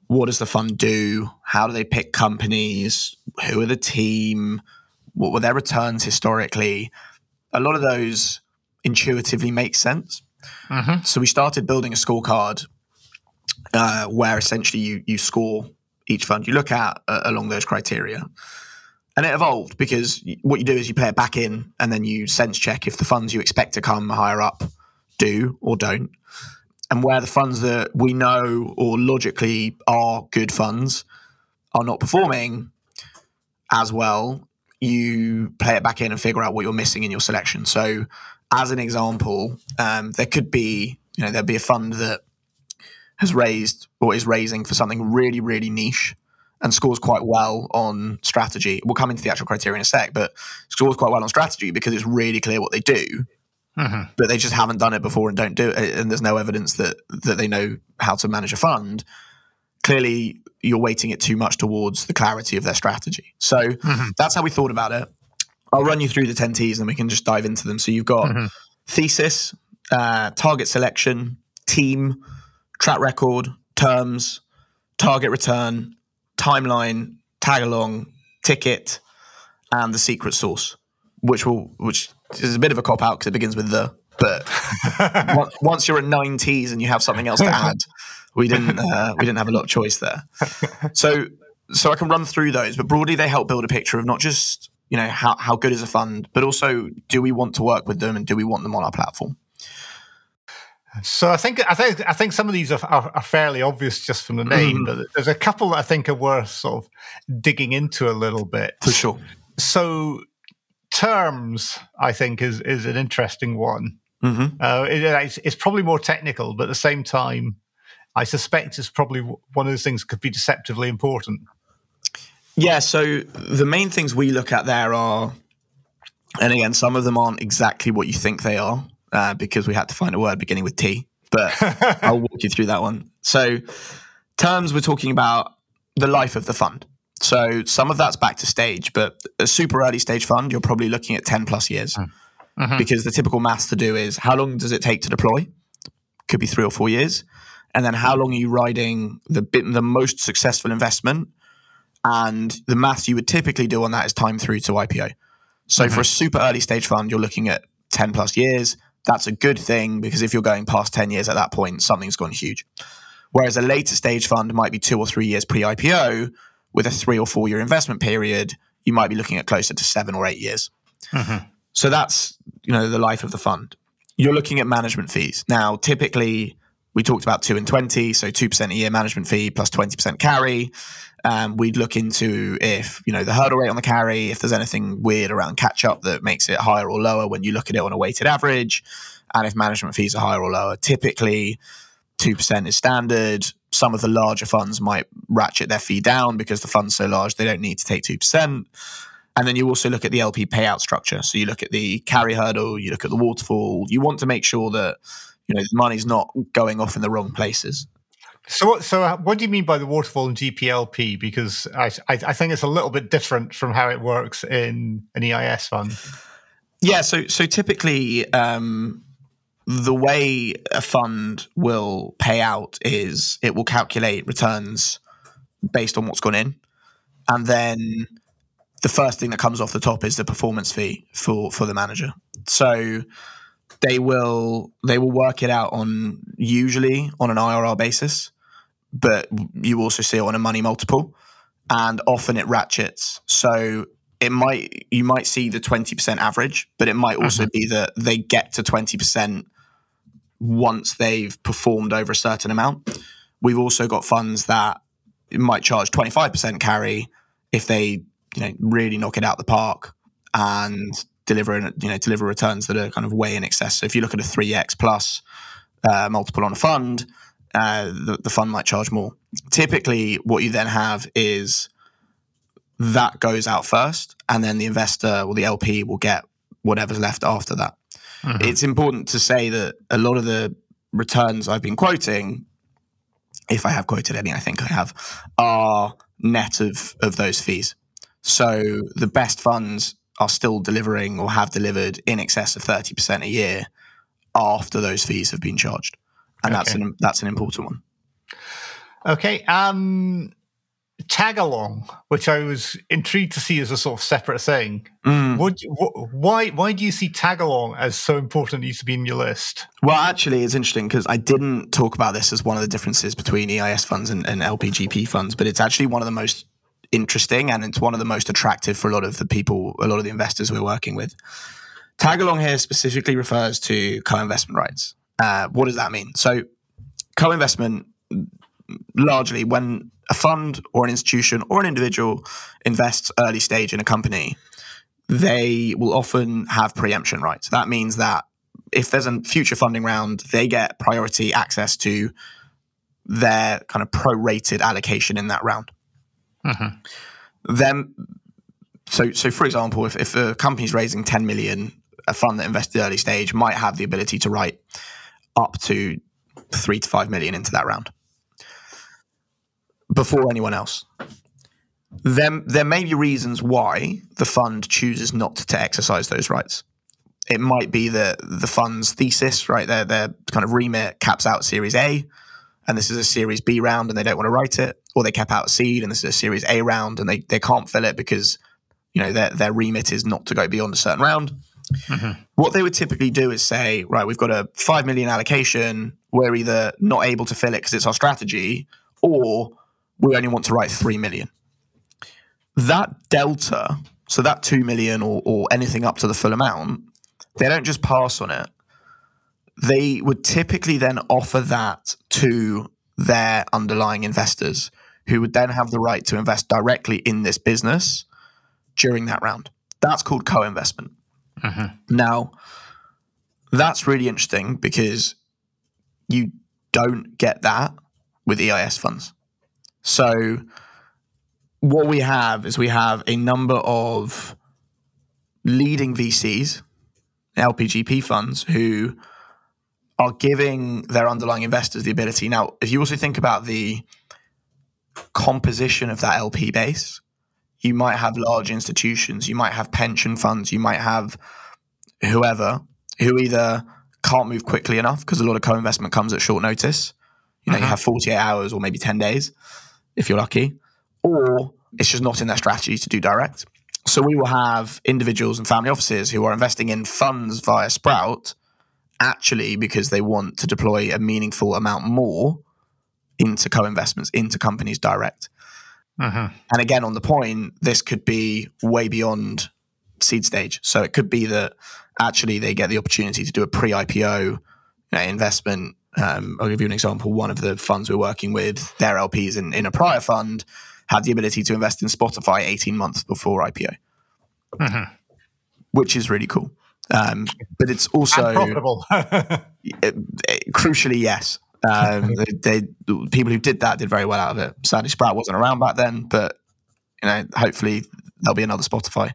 Speaker 2: what does the fund do? How do they pick companies? Who are the team? What were their returns historically? A lot of those intuitively makes sense. Mm-hmm. So we started building a scorecard uh, where essentially you you score each fund you look at uh, along those criteria. And it evolved because what you do is you play it back in and then you sense check if the funds you expect to come higher up do or don't and where the funds that we know or logically are good funds are not performing as well, you play it back in and figure out what you're missing in your selection. So, as an example, um, there could be, you know, there'd be a fund that has raised or is raising for something really, really niche and scores quite well on strategy. We'll come into the actual criteria in a sec, but scores quite well on strategy because it's really clear what they do mm-hmm. but they just haven't done it before and don't do it, and there's no evidence that that they know how to manage a fund. Clearly, you're weighting it too much towards the clarity of their strategy. So mm-hmm. that's how we thought about it. I'll run you through the 10 T's and we can just dive into them. So you've got mm-hmm. thesis, uh, target selection, team, track record, terms, target return, timeline, tag along, ticket, and the secret sauce, which will which is a bit of a cop out because it begins with the. But [laughs] once you're at nine T's and you have something else to [laughs] add, we didn't uh, we didn't have a lot of choice there. So so I can run through those, but broadly they help build a picture of not just you know how how good is a fund, but also do we want to work with them and do we want them on our platform.
Speaker 1: So I think I think I think some of these are, are, are fairly obvious just from the name, mm. but there's a couple that I think are worth sort of digging into a little bit.
Speaker 2: For sure.
Speaker 1: So terms, I think, is is an interesting one. Mm-hmm. Uh, it, it's, it's, probably more technical, but at the same time, I suspect it's probably one of those things that could be deceptively important.
Speaker 2: Yeah. So the main things we look at there are, and again, some of them aren't exactly what you think they are uh, because we had to find a word beginning with T. But [laughs] I'll walk you through that one. So terms, we're talking about the life of the fund. So some of that's back to stage, but a super early stage fund, you're probably looking at 10 plus years mm. mm-hmm. because the typical math to do is how long does it take to deploy? Could be three or four years. And then how long are you riding the bit, the most successful investment? And the math you would typically do on that is time through to IPO. So mm-hmm. for a super early stage fund, you're looking at 10 plus years. That's a good thing because if you're going past 10 years at that point, something's gone huge. Whereas a later stage fund might be two or three years pre IPO, with a three or four year investment period, you might be looking at closer to seven or eight years. Mm-hmm. So that's you know the life of the fund. You're looking at management fees now. Typically, we talked about two and twenty, so two percent a year management fee plus twenty percent carry. Um, we'd look into if you know the hurdle rate on the carry, if there's anything weird around catch up that makes it higher or lower when you look at it on a weighted average, and if management fees are higher or lower. Typically, two percent is standard some of the larger funds might ratchet their fee down because the fund's so large they don't need to take 2%. And then you also look at the LP payout structure. So you look at the carry hurdle, you look at the waterfall. You want to make sure that you know the money's not going off in the wrong places.
Speaker 1: So, what, so uh, what do you mean by the waterfall and GPLP? Because I, I, I think it's a little bit different from how it works in an EIS fund.
Speaker 2: Yeah. So, so typically, um, the way a fund will pay out is it will calculate returns based on what's gone in, and then the first thing that comes off the top is the performance fee for for the manager. So they will they will work it out on usually on an IRR basis, but you also see it on a money multiple, and often it ratchets. So it might you might see the 20% average but it might also mm-hmm. be that they get to 20% once they've performed over a certain amount we've also got funds that might charge 25% carry if they you know really knock it out the park and deliver you know deliver returns that are kind of way in excess so if you look at a 3x plus uh, multiple on a fund uh, the, the fund might charge more typically what you then have is that goes out first, and then the investor or the LP will get whatever's left after that. Mm-hmm. It's important to say that a lot of the returns I've been quoting, if I have quoted any, I think I have, are net of, of those fees. So the best funds are still delivering or have delivered in excess of 30% a year after those fees have been charged. And okay. that's an that's an important one.
Speaker 1: Okay. Um tag along, which I was intrigued to see as a sort of separate thing. Mm. Would, wh- why why do you see tag along as so important? It needs to be in your list.
Speaker 2: Well, actually, it's interesting because I didn't talk about this as one of the differences between EIS funds and, and LPGP funds, but it's actually one of the most interesting and it's one of the most attractive for a lot of the people, a lot of the investors we're working with. Tag along here specifically refers to co-investment rights. Uh, what does that mean? So, co-investment largely when a fund or an institution or an individual invests early stage in a company, they will often have preemption rights. That means that if there's a future funding round, they get priority access to their kind of prorated allocation in that round. Mm-hmm. Then, so so for example, if, if a company's raising 10 million, a fund that invested early stage might have the ability to write up to three to five million into that round before anyone else. Then there may be reasons why the fund chooses not to exercise those rights. It might be that the fund's thesis, right, their their kind of remit caps out Series A, and this is a Series B round, and they don't want to write it, or they cap out seed, and this is a Series A round, and they they can't fill it because you know their their remit is not to go beyond a certain round. Mm-hmm. What they would typically do is say, right, we've got a five million allocation. We're either not able to fill it because it's our strategy, or we only want to write 3 million. That delta, so that 2 million or, or anything up to the full amount, they don't just pass on it. They would typically then offer that to their underlying investors who would then have the right to invest directly in this business during that round. That's called co investment. Mm-hmm. Now, that's really interesting because you don't get that with EIS funds. So what we have is we have a number of leading VCs, LPGP funds, who are giving their underlying investors the ability. Now, if you also think about the composition of that LP base, you might have large institutions, you might have pension funds, you might have whoever who either can't move quickly enough because a lot of co-investment comes at short notice. You know, uh-huh. you have 48 hours or maybe 10 days if you're lucky, or it's just not in their strategy to do direct. So we will have individuals and family offices who are investing in funds via Sprout actually because they want to deploy a meaningful amount more into co-investments into companies direct. Uh-huh. And again, on the point, this could be way beyond seed stage. So it could be that actually they get the opportunity to do a pre-IPO you know, investment um, I'll give you an example. One of the funds we're working with, their LPs in, in a prior fund, had the ability to invest in Spotify 18 months before IPO, mm-hmm. which is really cool. Um, but it's also
Speaker 1: and profitable.
Speaker 2: it, [laughs] it, crucially, yes. Um, [laughs] they, people who did that did very well out of it. Sadly, Sprout wasn't around back then, but you know, hopefully there'll be another Spotify.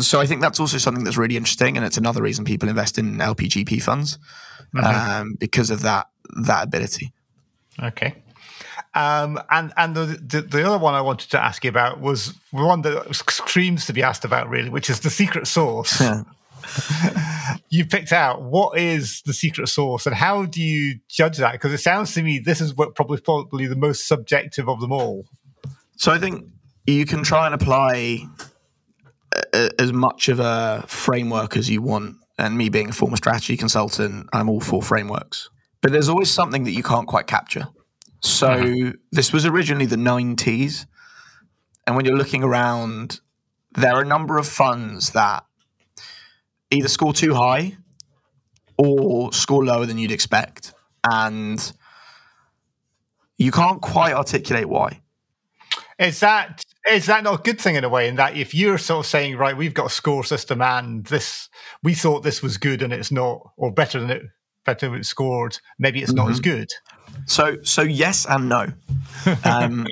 Speaker 2: So I think that's also something that's really interesting, and it's another reason people invest in LPGP funds um, because of that that ability.
Speaker 1: Okay. Um, and and the, the, the other one I wanted to ask you about was one that screams to be asked about, really, which is the secret sauce. [laughs] you picked out what is the secret sauce and how do you judge that? Because it sounds to me this is what probably probably the most subjective of them all.
Speaker 2: So I think you can try and apply a, as much of a framework as you want. And me being a former strategy consultant, I'm all for frameworks. But there's always something that you can't quite capture. So uh-huh. this was originally the nine T's. And when you're looking around, there are a number of funds that either score too high or score lower than you'd expect. And you can't quite articulate why.
Speaker 1: Is that is that not a good thing in a way? In that if you're sort of saying, right, we've got a score system and this we thought this was good and it's not, or better than it better than it scored, maybe it's mm-hmm. not as mm-hmm. good.
Speaker 2: So so yes and no. [laughs] Um,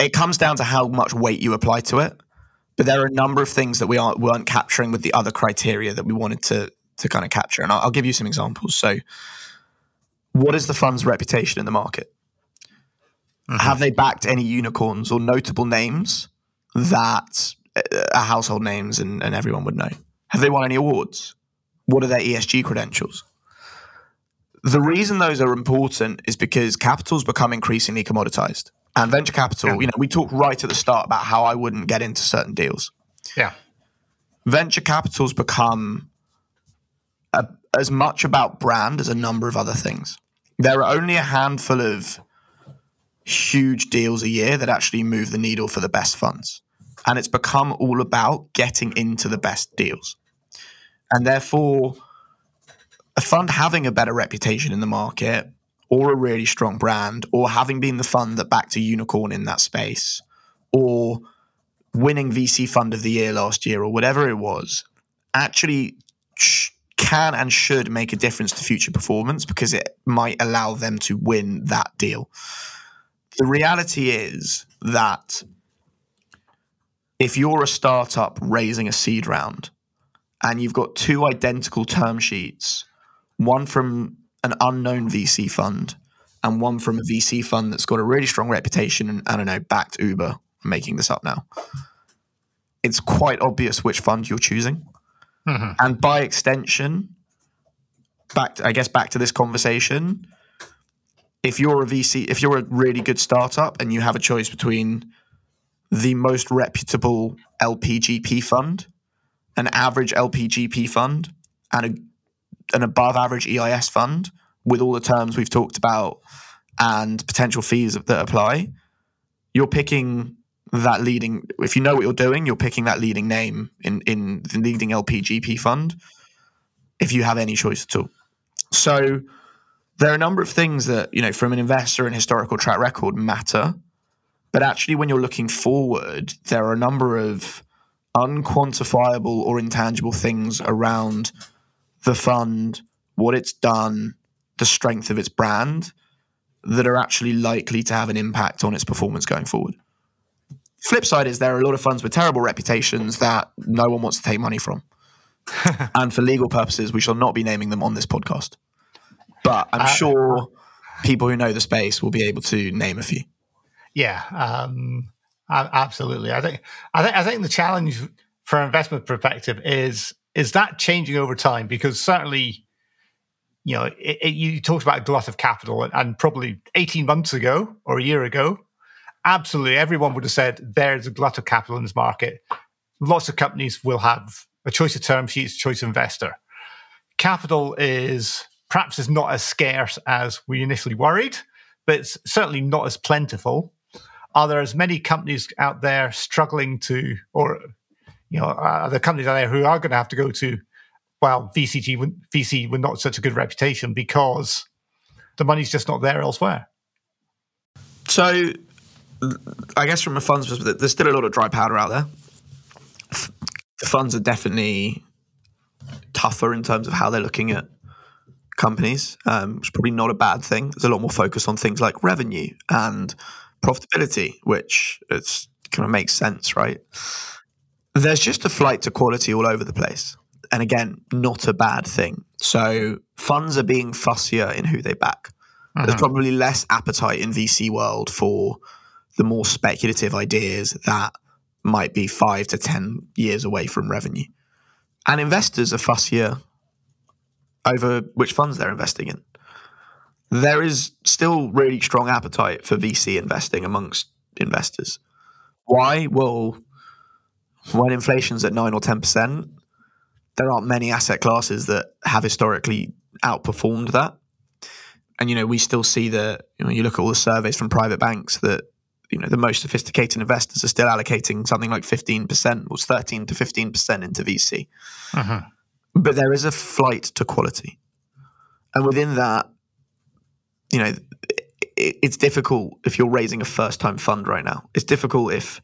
Speaker 2: it comes down to how much weight you apply to it. But there are a number of things that we aren't weren't capturing with the other criteria that we wanted to to kind of capture. And I'll, I'll give you some examples. So, what is the fund's reputation in the market? Mm-hmm. Have they backed any unicorns or notable names that uh, are household names and, and everyone would know? Have they won any awards? What are their ESG credentials? The reason those are important is because capital's become increasingly commoditized. And venture capital, yeah. you know, we talked right at the start about how I wouldn't get into certain deals.
Speaker 1: Yeah.
Speaker 2: Venture capital's become a, as much about brand as a number of other things. There are only a handful of huge deals a year that actually move the needle for the best funds. And it's become all about getting into the best deals. And therefore, a fund having a better reputation in the market or a really strong brand or having been the fund that backed a unicorn in that space or winning VC fund of the year last year or whatever it was actually can and should make a difference to future performance because it might allow them to win that deal. The reality is that if you're a startup raising a seed round and you've got two identical term sheets, one from an unknown VC fund and one from a VC fund that's got a really strong reputation and I don't know, backed Uber. I'm making this up now. It's quite obvious which fund you're choosing. Mm-hmm. And by extension, back to, I guess back to this conversation, if you're a VC, if you're a really good startup and you have a choice between the most reputable LPGP fund, an average LPGP fund, and a an above average EIS fund with all the terms we've talked about and potential fees that apply, you're picking that leading. If you know what you're doing, you're picking that leading name in in the leading LPGP fund. If you have any choice at all, so there are a number of things that you know from an investor and historical track record matter, but actually when you're looking forward, there are a number of unquantifiable or intangible things around the fund, what it's done, the strength of its brand that are actually likely to have an impact on its performance going forward. Flip side is there are a lot of funds with terrible reputations that no one wants to take money from. [laughs] and for legal purposes, we shall not be naming them on this podcast. But I'm uh, sure people who know the space will be able to name a few.
Speaker 1: Yeah, um, absolutely. I think I think I think the challenge for investment perspective is is that changing over time? Because certainly, you know, it, it, you talked about a glut of capital, and, and probably 18 months ago or a year ago, absolutely everyone would have said there's a glut of capital in this market. Lots of companies will have a choice of term sheets, choice of investor. Capital is perhaps is not as scarce as we initially worried, but it's certainly not as plentiful. Are there as many companies out there struggling to, or you know, uh, the companies out there who are going to have to go to, well, VCG, VC with not such a good reputation because the money's just not there elsewhere.
Speaker 2: So, I guess from a funds perspective, there's still a lot of dry powder out there. The funds are definitely tougher in terms of how they're looking at companies, um, which is probably not a bad thing. There's a lot more focus on things like revenue and profitability, which it's kind of makes sense, right? There's just a flight to quality all over the place. And again, not a bad thing. So funds are being fussier in who they back. Mm-hmm. There's probably less appetite in VC world for the more speculative ideas that might be five to 10 years away from revenue. And investors are fussier over which funds they're investing in. There is still really strong appetite for VC investing amongst investors. Why? Well, when inflation's at 9 or 10%, there aren't many asset classes that have historically outperformed that. And you know, we still see that you know, you look at all the surveys from private banks that you know the most sophisticated investors are still allocating something like 15% or 13 to 15% into VC. Uh-huh. But there is a flight to quality. And within that, you know, it, it's difficult if you're raising a first time fund right now. It's difficult if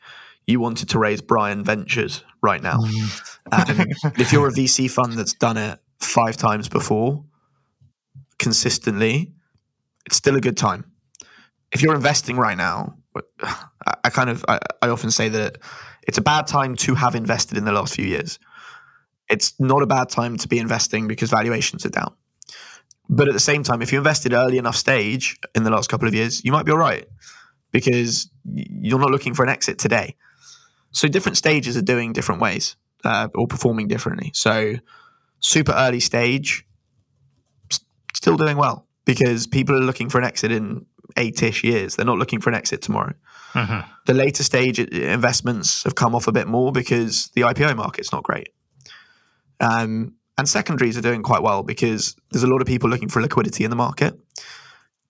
Speaker 2: you wanted to raise Brian Ventures right now. Mm. [laughs] if you're a VC fund that's done it five times before consistently, it's still a good time. If you're investing right now, [sighs] I kind of I, I often say that it's a bad time to have invested in the last few years. It's not a bad time to be investing because valuations are down. But at the same time, if you invested early enough stage in the last couple of years, you might be all right because you're not looking for an exit today. So different stages are doing different ways uh, or performing differently. So super early stage, still doing well because people are looking for an exit in eight-ish years. They're not looking for an exit tomorrow. Mm-hmm. The later stage investments have come off a bit more because the IPO market's not great. Um, and secondaries are doing quite well because there's a lot of people looking for liquidity in the market.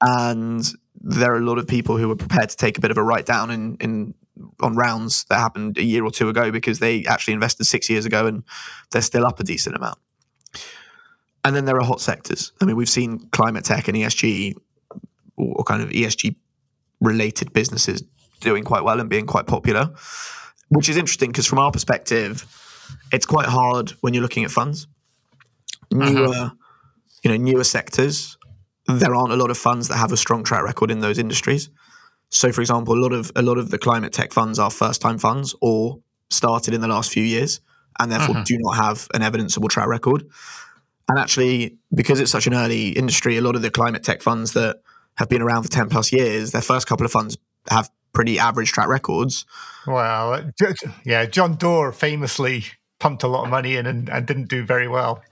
Speaker 2: And there are a lot of people who are prepared to take a bit of a write down in, in on rounds that happened a year or two ago because they actually invested six years ago and they're still up a decent amount. And then there are hot sectors. I mean, we've seen climate tech and ESG or kind of ESG related businesses doing quite well and being quite popular, which is interesting because from our perspective, it's quite hard when you're looking at funds. Newer, uh-huh. you know, newer sectors, there aren't a lot of funds that have a strong track record in those industries. So, for example, a lot of a lot of the climate tech funds are first time funds or started in the last few years, and therefore uh-huh. do not have an evidenceable track record. And actually, because it's such an early industry, a lot of the climate tech funds that have been around for 10 plus years, their first couple of funds have pretty average track records.
Speaker 1: Well, yeah, John Doerr famously pumped a lot of money in and, and didn't do very well.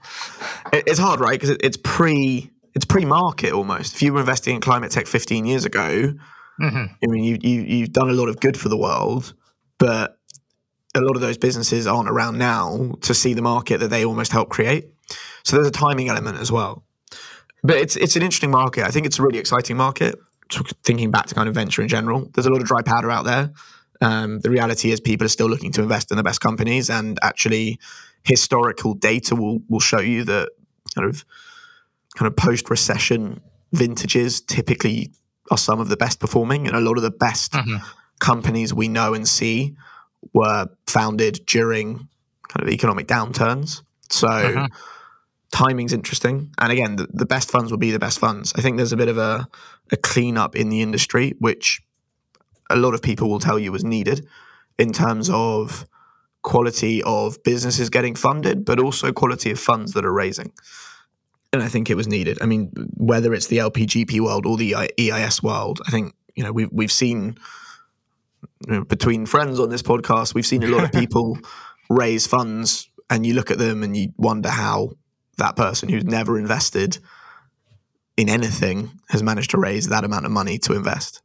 Speaker 2: It's hard, right? Because it's pre it's pre market almost. If you were investing in climate tech 15 years ago, mm-hmm. I mean, you, you you've done a lot of good for the world, but a lot of those businesses aren't around now to see the market that they almost helped create. So there's a timing element as well. But it's it's an interesting market. I think it's a really exciting market. Thinking back to kind of venture in general, there's a lot of dry powder out there. Um, the reality is people are still looking to invest in the best companies, and actually, historical data will will show you that kind of kind of post recession vintages typically are some of the best performing, and a lot of the best mm-hmm. companies we know and see were founded during kind of economic downturns. So. Mm-hmm timing's interesting. And again, the, the, best funds will be the best funds. I think there's a bit of a, a cleanup in the industry, which a lot of people will tell you was needed in terms of quality of businesses getting funded, but also quality of funds that are raising. And I think it was needed. I mean, whether it's the LPGP world or the EIS world, I think you know we've we've seen you know, between friends on this podcast, we've seen a lot of [laughs] people raise funds, and you look at them and you wonder how that person who's never invested in anything has managed to raise that amount of money to invest.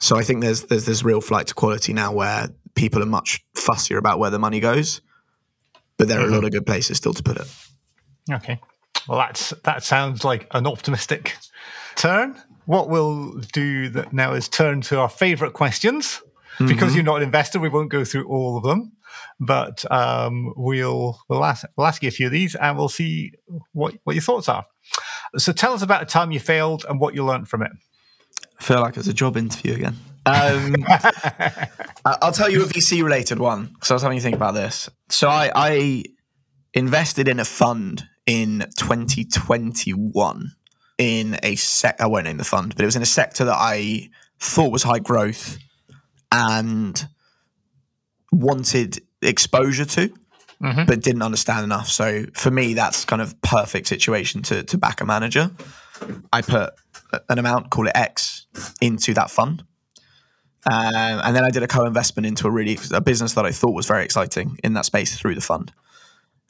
Speaker 2: So I think there's there's this real flight to quality now where people are much fussier about where the money goes, but there are mm-hmm. a lot of good places still to put it.
Speaker 1: Okay. Well, that's that sounds like an optimistic turn. What we'll do now is turn to our favorite questions. Mm-hmm. Because you're not an investor, we won't go through all of them but um, we'll we'll ask, we'll ask you a few of these and we'll see what what your thoughts are. So tell us about a time you failed and what you learned from it.
Speaker 2: I feel like it's a job interview again. Um, [laughs] I'll tell you a VC related one because I was having to think about this. So I, I invested in a fund in 2021 in a sec. I won't name the fund, but it was in a sector that I thought was high growth and wanted exposure to, mm-hmm. but didn't understand enough. So for me, that's kind of perfect situation to to back a manager. I put an amount, call it X, into that fund. Um, and then I did a co-investment into a really a business that I thought was very exciting in that space through the fund.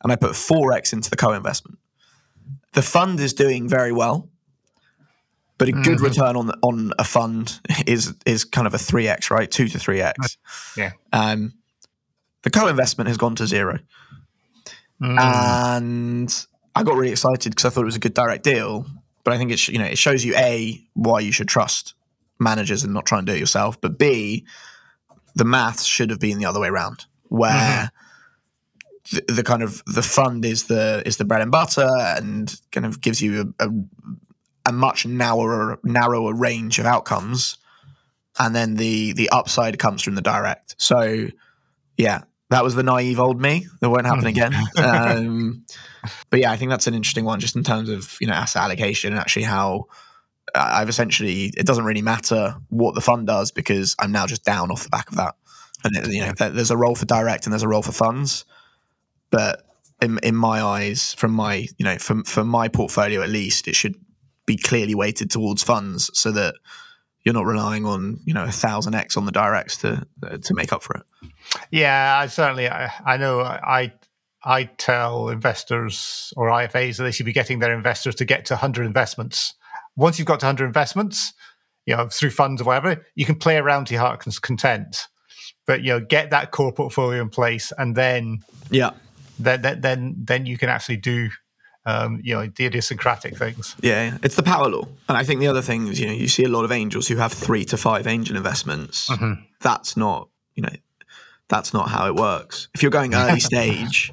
Speaker 2: And I put 4x into the co investment. The fund is doing very well, but a good
Speaker 1: Mhm.
Speaker 2: return on on a fund is is kind of a 3x, right? 2 to 3x.
Speaker 1: Yeah.
Speaker 2: Um, the co investment has gone to zero.
Speaker 1: Mm.
Speaker 2: and I got really excited because I thought it was a good direct deal. But I think it sh- you know it shows you a why you should trust managers and not try and do it yourself. But b the maths should have been the other way around, where the, the kind of the fund is the is the bread and butter and kind of gives you a, a, a much narrower narrower range of outcomes, and then the the upside comes from the direct. So yeah, that was the naive old me. That won't happen again. [laughs] Um, but yeah, I think that's an interesting one, just in terms of you know asset allocation and actually how I've essentially it doesn't really matter what the fund does because I'm now just down off the back of that. And it, you know, there's a role for direct and there's a role for funds, but in in my eyes, from my you know from from my portfolio at least, it should be clearly weighted towards funds so that you're not relying on you know a thousand x on the directs to to make up for it.
Speaker 1: Yeah, I certainly. I, I know. I I tell investors or IFAs that they should be getting their investors to get to 100 investments. Once you've got to 100 investments, you know, through funds or whatever, you can play around to your heart's content. But you know, get that core portfolio in place, and then
Speaker 2: Yeah.
Speaker 1: Then then then, you can actually do. Um, you know the idiosyncratic things.
Speaker 2: Yeah, it's the power law. And I think the other thing is, you know, you see a lot of angels who have three to five angel investments.
Speaker 1: Mhm.
Speaker 2: That's not, you know, that's not how it works. If you're going early [laughs] stage,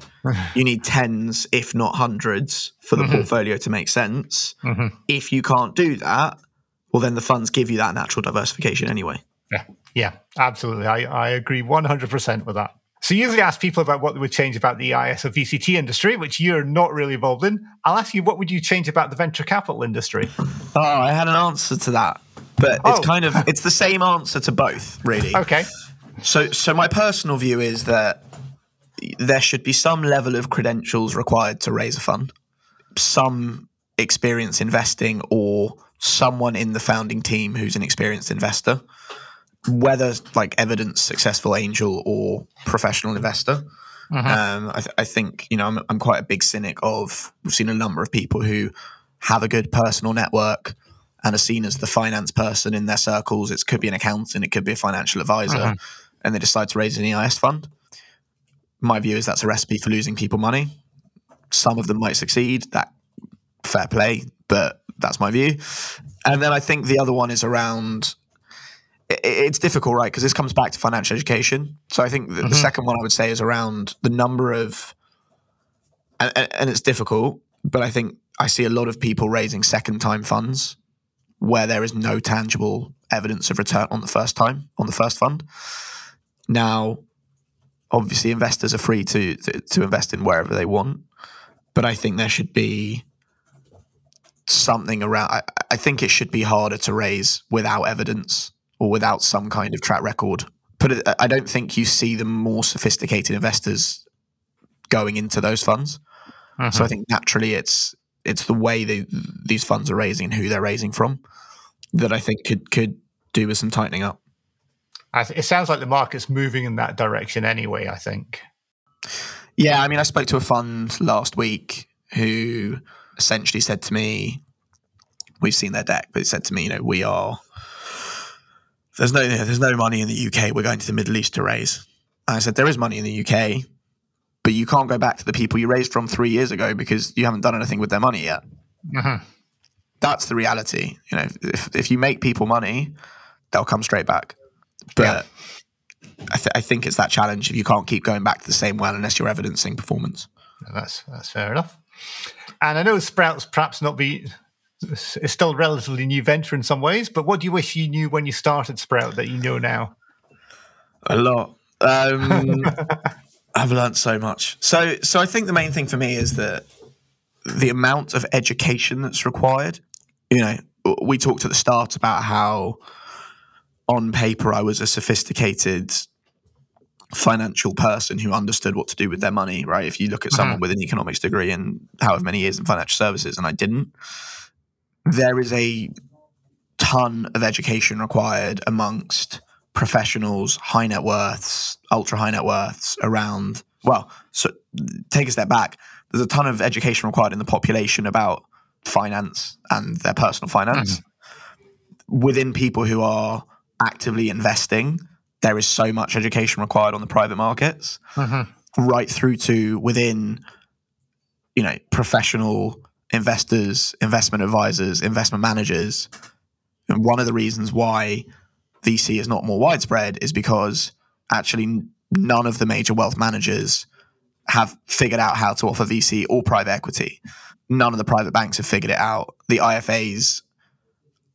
Speaker 2: you need tens, if not hundreds, for the
Speaker 1: Mhm.
Speaker 2: portfolio to make sense.
Speaker 1: Mhm.
Speaker 2: If you can't do that, well, then the funds give you that natural diversification anyway.
Speaker 1: Yeah, yeah, absolutely. I, I agree 100% with that. So, you usually ask people about what they would change about the EIS or VCT industry, which you're not really involved in. I'll ask you, what would you change about the venture capital industry?
Speaker 2: Oh, I had an answer to that. But
Speaker 1: Oh.
Speaker 2: it's kind of it's the same answer to both, really.
Speaker 1: Okay.
Speaker 2: So, so my personal view is that there should be some level of credentials required to raise a fund, some experience investing, or someone in the founding team who's an experienced investor, whether like evidence successful angel or professional investor. Um, I, th- I think you know I'm, I'm quite a big cynic of. We've seen a number of people who have a good personal network and are seen as the finance person in their circles. It could be an accountant, it could be a financial advisor,
Speaker 1: Mhm.
Speaker 2: and they decide to raise an EIS fund. My view is that's a recipe for losing people money. Some of them might succeed. That fair play, but that's my view. And then I think the other one is around. It's difficult, right? Because this comes back to financial education. So I think the, the
Speaker 1: Mhm.
Speaker 2: second one I would say is around the number of, and, and- and it's difficult, but I think I see a lot of people raising second time funds where there is no tangible evidence of return on the first time on the first fund. Now, obviously, investors are free to, to to invest in wherever they want, but I think there should be something around. I, I think it should be harder to raise without evidence or without some kind of track record. It, I don't think you see the more sophisticated investors going into those funds. So I mm-hmm. think naturally it's it's the way they, these funds are raising and who they're raising from that I think could could do with some tightening up.
Speaker 1: Th- it sounds like the market's moving in that direction anyway, I think.
Speaker 2: Yeah, I mean, I spoke to a fund last week who essentially said to me, "We've seen their deck," but it said to me, "You know, we are there's no there's no money in the UK. We're going to the Middle East to raise." And I said, "There is money in the UK, but you can't go back to the people you raised from three years ago because you haven't done anything with their money yet."
Speaker 1: Mhm.
Speaker 2: That's the reality. You know, if if you make people money, they'll come straight back. But
Speaker 1: Yeah.
Speaker 2: I, th- I think it's that challenge if you can't keep going back to the same well unless you're evidencing performance.
Speaker 1: That's that's fair enough. And I know Sprouts perhaps not be it's still a relatively new venture in some ways, but what do you wish you knew when you started Sprout that you know now?
Speaker 2: A lot. Um, [laughs] I've learned so much. So, so I think the main thing for me is that the amount of education that's required. You know, we talked at the start about how, on paper, I was a sophisticated financial person who understood what to do with their money. Right? If you look at someone with an economics degree and however many years in financial services, and I didn't, there is a ton of education required amongst professionals, high net worths, ultra high net worths around well, so take a step back. There's a ton of education required in the population about finance and their personal finance. Mm-hmm. Within people who are actively investing, there is so much education required on the private markets, mm-hmm. right through to within, you know, professional investors, investment advisors, investment managers. And one of the reasons why VC is not more widespread is because actually none of the major wealth managers have figured out how to offer VC or private equity. None of the private banks have figured it out. The IFAs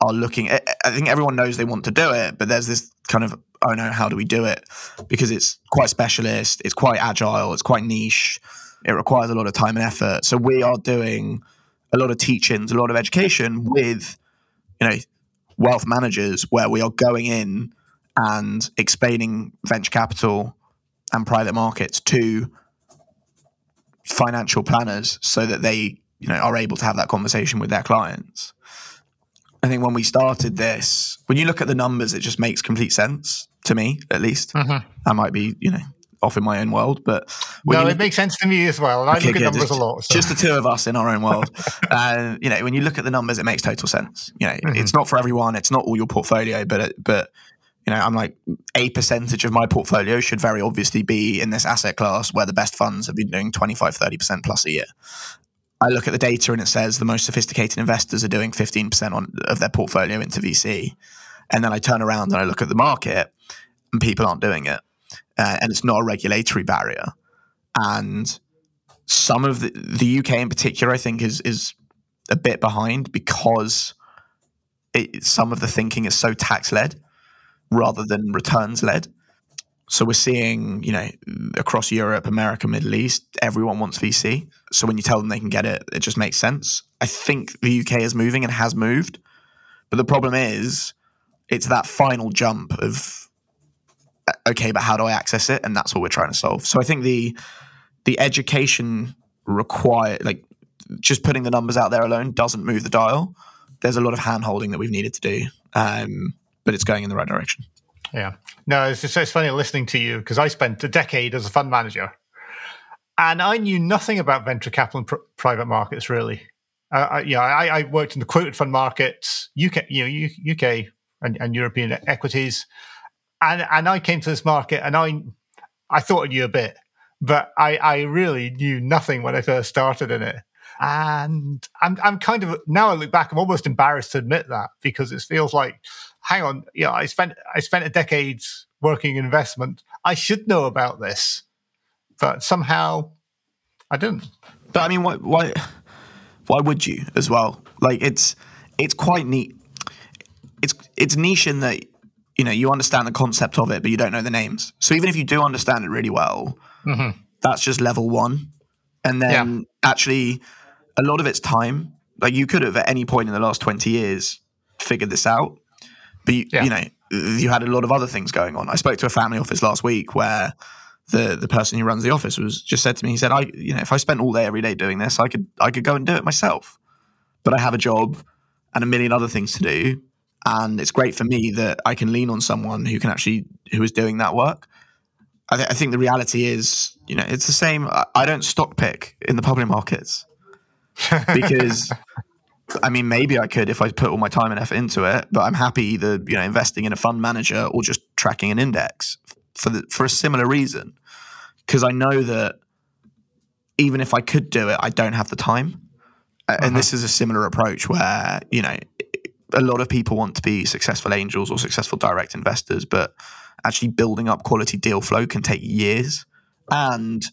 Speaker 2: are looking. I think everyone knows they want to do it, but there's this kind of oh no, how do we do it? Because it's quite specialist, it's quite agile, it's quite niche. It requires a lot of time and effort. So we are doing a lot of teachings, a lot of education with you know wealth managers where we are going in and explaining venture capital and private markets to financial planners so that they you know are able to have that conversation with their clients i think when we started this when you look at the numbers it just makes complete sense to me at least mm-hmm. i might be you know off in my own world but
Speaker 1: no it makes sense to me as well and i okay, look at numbers
Speaker 2: just,
Speaker 1: a lot
Speaker 2: so. just the two of us in our own world [laughs] and you know when you look at the numbers it makes total sense you know mm-hmm. it's not for everyone it's not all your portfolio but but you know, I'm like a percentage of my portfolio should very obviously be in this asset class where the best funds have been doing 25, 30% plus a year. I look at the data and it says the most sophisticated investors are doing 15% on, of their portfolio into VC. And then I turn around and I look at the market and people aren't doing it. Uh, and it's not a regulatory barrier. And some of the, the UK in particular, I think, is, is a bit behind because it, some of the thinking is so tax led rather than returns led. So we're seeing, you know, across Europe, America, Middle East, everyone wants VC. So when you tell them they can get it, it just makes sense. I think the UK is moving and has moved. But the problem is it's that final jump of okay, but how do I access it? And that's what we're trying to solve. So I think the the education required like just putting the numbers out there alone doesn't move the dial. There's a lot of hand holding that we've needed to do. Um, but it's going in the right direction.
Speaker 1: Yeah. No, it's just it's funny listening to you because I spent a decade as a fund manager, and I knew nothing about venture capital and pr- private markets really. Uh, I, yeah, I, I, worked in the quoted fund markets, UK, you know, UK and, and European equities, and and I came to this market and I I thought I knew a bit, but I I really knew nothing when I first started in it. And I'm I'm kind of now I look back, I'm almost embarrassed to admit that because it feels like hang on, yeah, I spent I spent a decade working in investment. I should know about this, but somehow I didn't.
Speaker 2: But I mean, why why why would you as well? Like it's it's quite neat. It's it's niche in that you know you understand the concept of it, but you don't know the names. So even if you do understand it really well, mm-hmm. that's just level one. And then yeah. actually, a lot of it's time. Like you could have at any point in the last twenty years figured this out but you, yeah. you know, you had a lot of other things going on. I spoke to a family office last week where the the person who runs the office was just said to me, he said, I you know, if I spent all day every day doing this, I could I could go and do it myself. But I have a job and a million other things to do. And it's great for me that I can lean on someone who can actually who is doing that work. I, th- I think the reality is, you know, it's the same. I, I don't stock pick in the public markets [laughs] because I mean, maybe I could if I put all my time and effort into it, but I'm happy either you know investing in a fund manager or just tracking an index for the, for a similar reason, because I know that even if I could do it, I don't have the time. Uh-huh. And this is a similar approach where you know a lot of people want to be successful angels or successful direct investors, but actually building up quality deal flow can take years and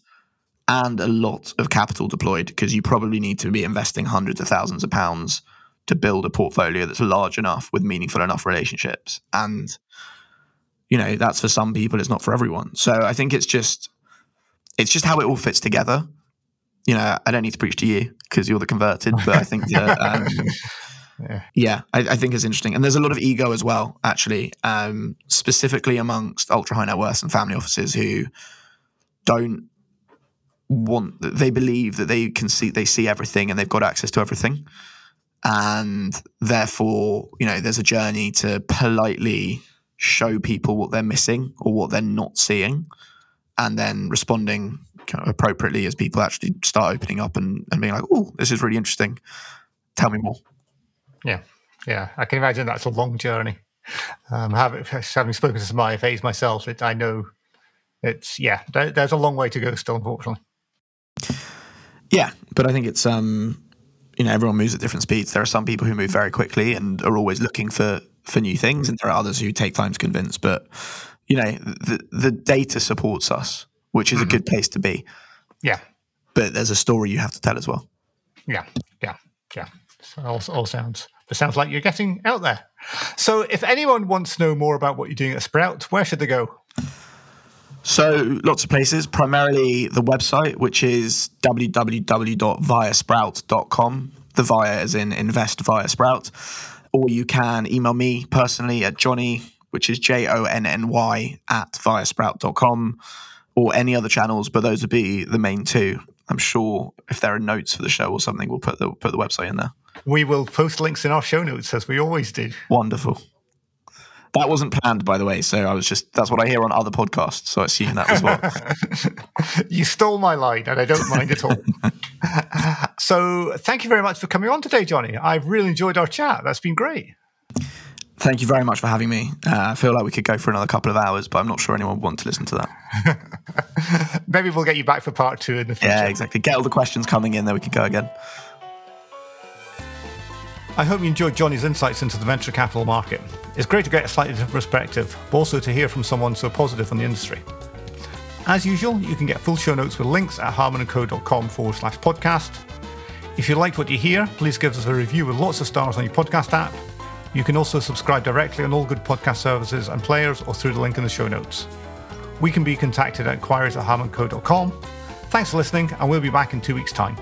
Speaker 2: and a lot of capital deployed because you probably need to be investing hundreds of thousands of pounds to build a portfolio that's large enough with meaningful enough relationships. And, you know, that's for some people, it's not for everyone. So I think it's just, it's just how it all fits together. You know, I don't need to preach to you because you're the converted, but I think that, um, [laughs] yeah, I, I, think it's interesting. And there's a lot of ego as well, actually, um, specifically amongst ultra high net worth and family offices who don't want they believe that they can see they see everything and they've got access to everything and therefore you know there's a journey to politely show people what they're missing or what they're not seeing and then responding kind of appropriately as people actually start opening up and, and being like, oh, this is really interesting. Tell me more.
Speaker 1: Yeah, yeah, I can imagine that's a long journey. Um, having, having spoken to some IFAs myself, it, I know it's yeah, there, there's a long way to go still, unfortunately.
Speaker 2: Yeah, but I think it's um, you know, everyone moves at different speeds. There are some people who move very quickly and are always looking for for new things, and there are others who take time to convince. But you know, the the data supports us, which is mm-hmm. a good place to be.
Speaker 1: Yeah,
Speaker 2: but there's a story you have to tell as well.
Speaker 1: Yeah, yeah, yeah. So all, all sounds it sounds like you're getting out there. So, if anyone wants to know more about what you're doing at Sprout, where should they go?
Speaker 2: So, lots of places, primarily the website, which is www.viasprout.com. The via is in invest via Sprout. Or you can email me personally at Jonny, which is J O N N Y, at viasprout.com, or any other channels, but those would be the main two. I'm sure if there are notes for the show or something, we'll put the, put the website in there.
Speaker 1: We will post links in our show notes as we always do.
Speaker 2: Wonderful. That wasn't planned, by the way. So I was just, that's what I hear on other podcasts. So I assume that as
Speaker 1: well. [laughs] you stole my line and I don't mind at all. [laughs] so thank you very much for coming on today, Jonny. I've really enjoyed our chat. That's been great.
Speaker 2: Thank you very much for having me. Uh, I feel like we could go for another couple of hours, but I'm not sure anyone would want to listen to
Speaker 1: that. [laughs] Maybe we'll get you back for part two in the future.
Speaker 2: Yeah, exactly. Get all the questions coming in, then we could go again.
Speaker 1: I hope you enjoyed Jonny's insights into the venture capital market. It's great to get a slightly different perspective, but also to hear from someone so positive on the industry. As usual, you can get full show notes with links at harmonandco.com forward slash podcast. If you liked what you hear, please give us a review with lots of stars on your podcast app. You can also subscribe directly on all good podcast services and players or through the link in the show notes. We can be contacted at inquiries at harmonandco.com. Thanks for listening, and we'll be back in two weeks' time.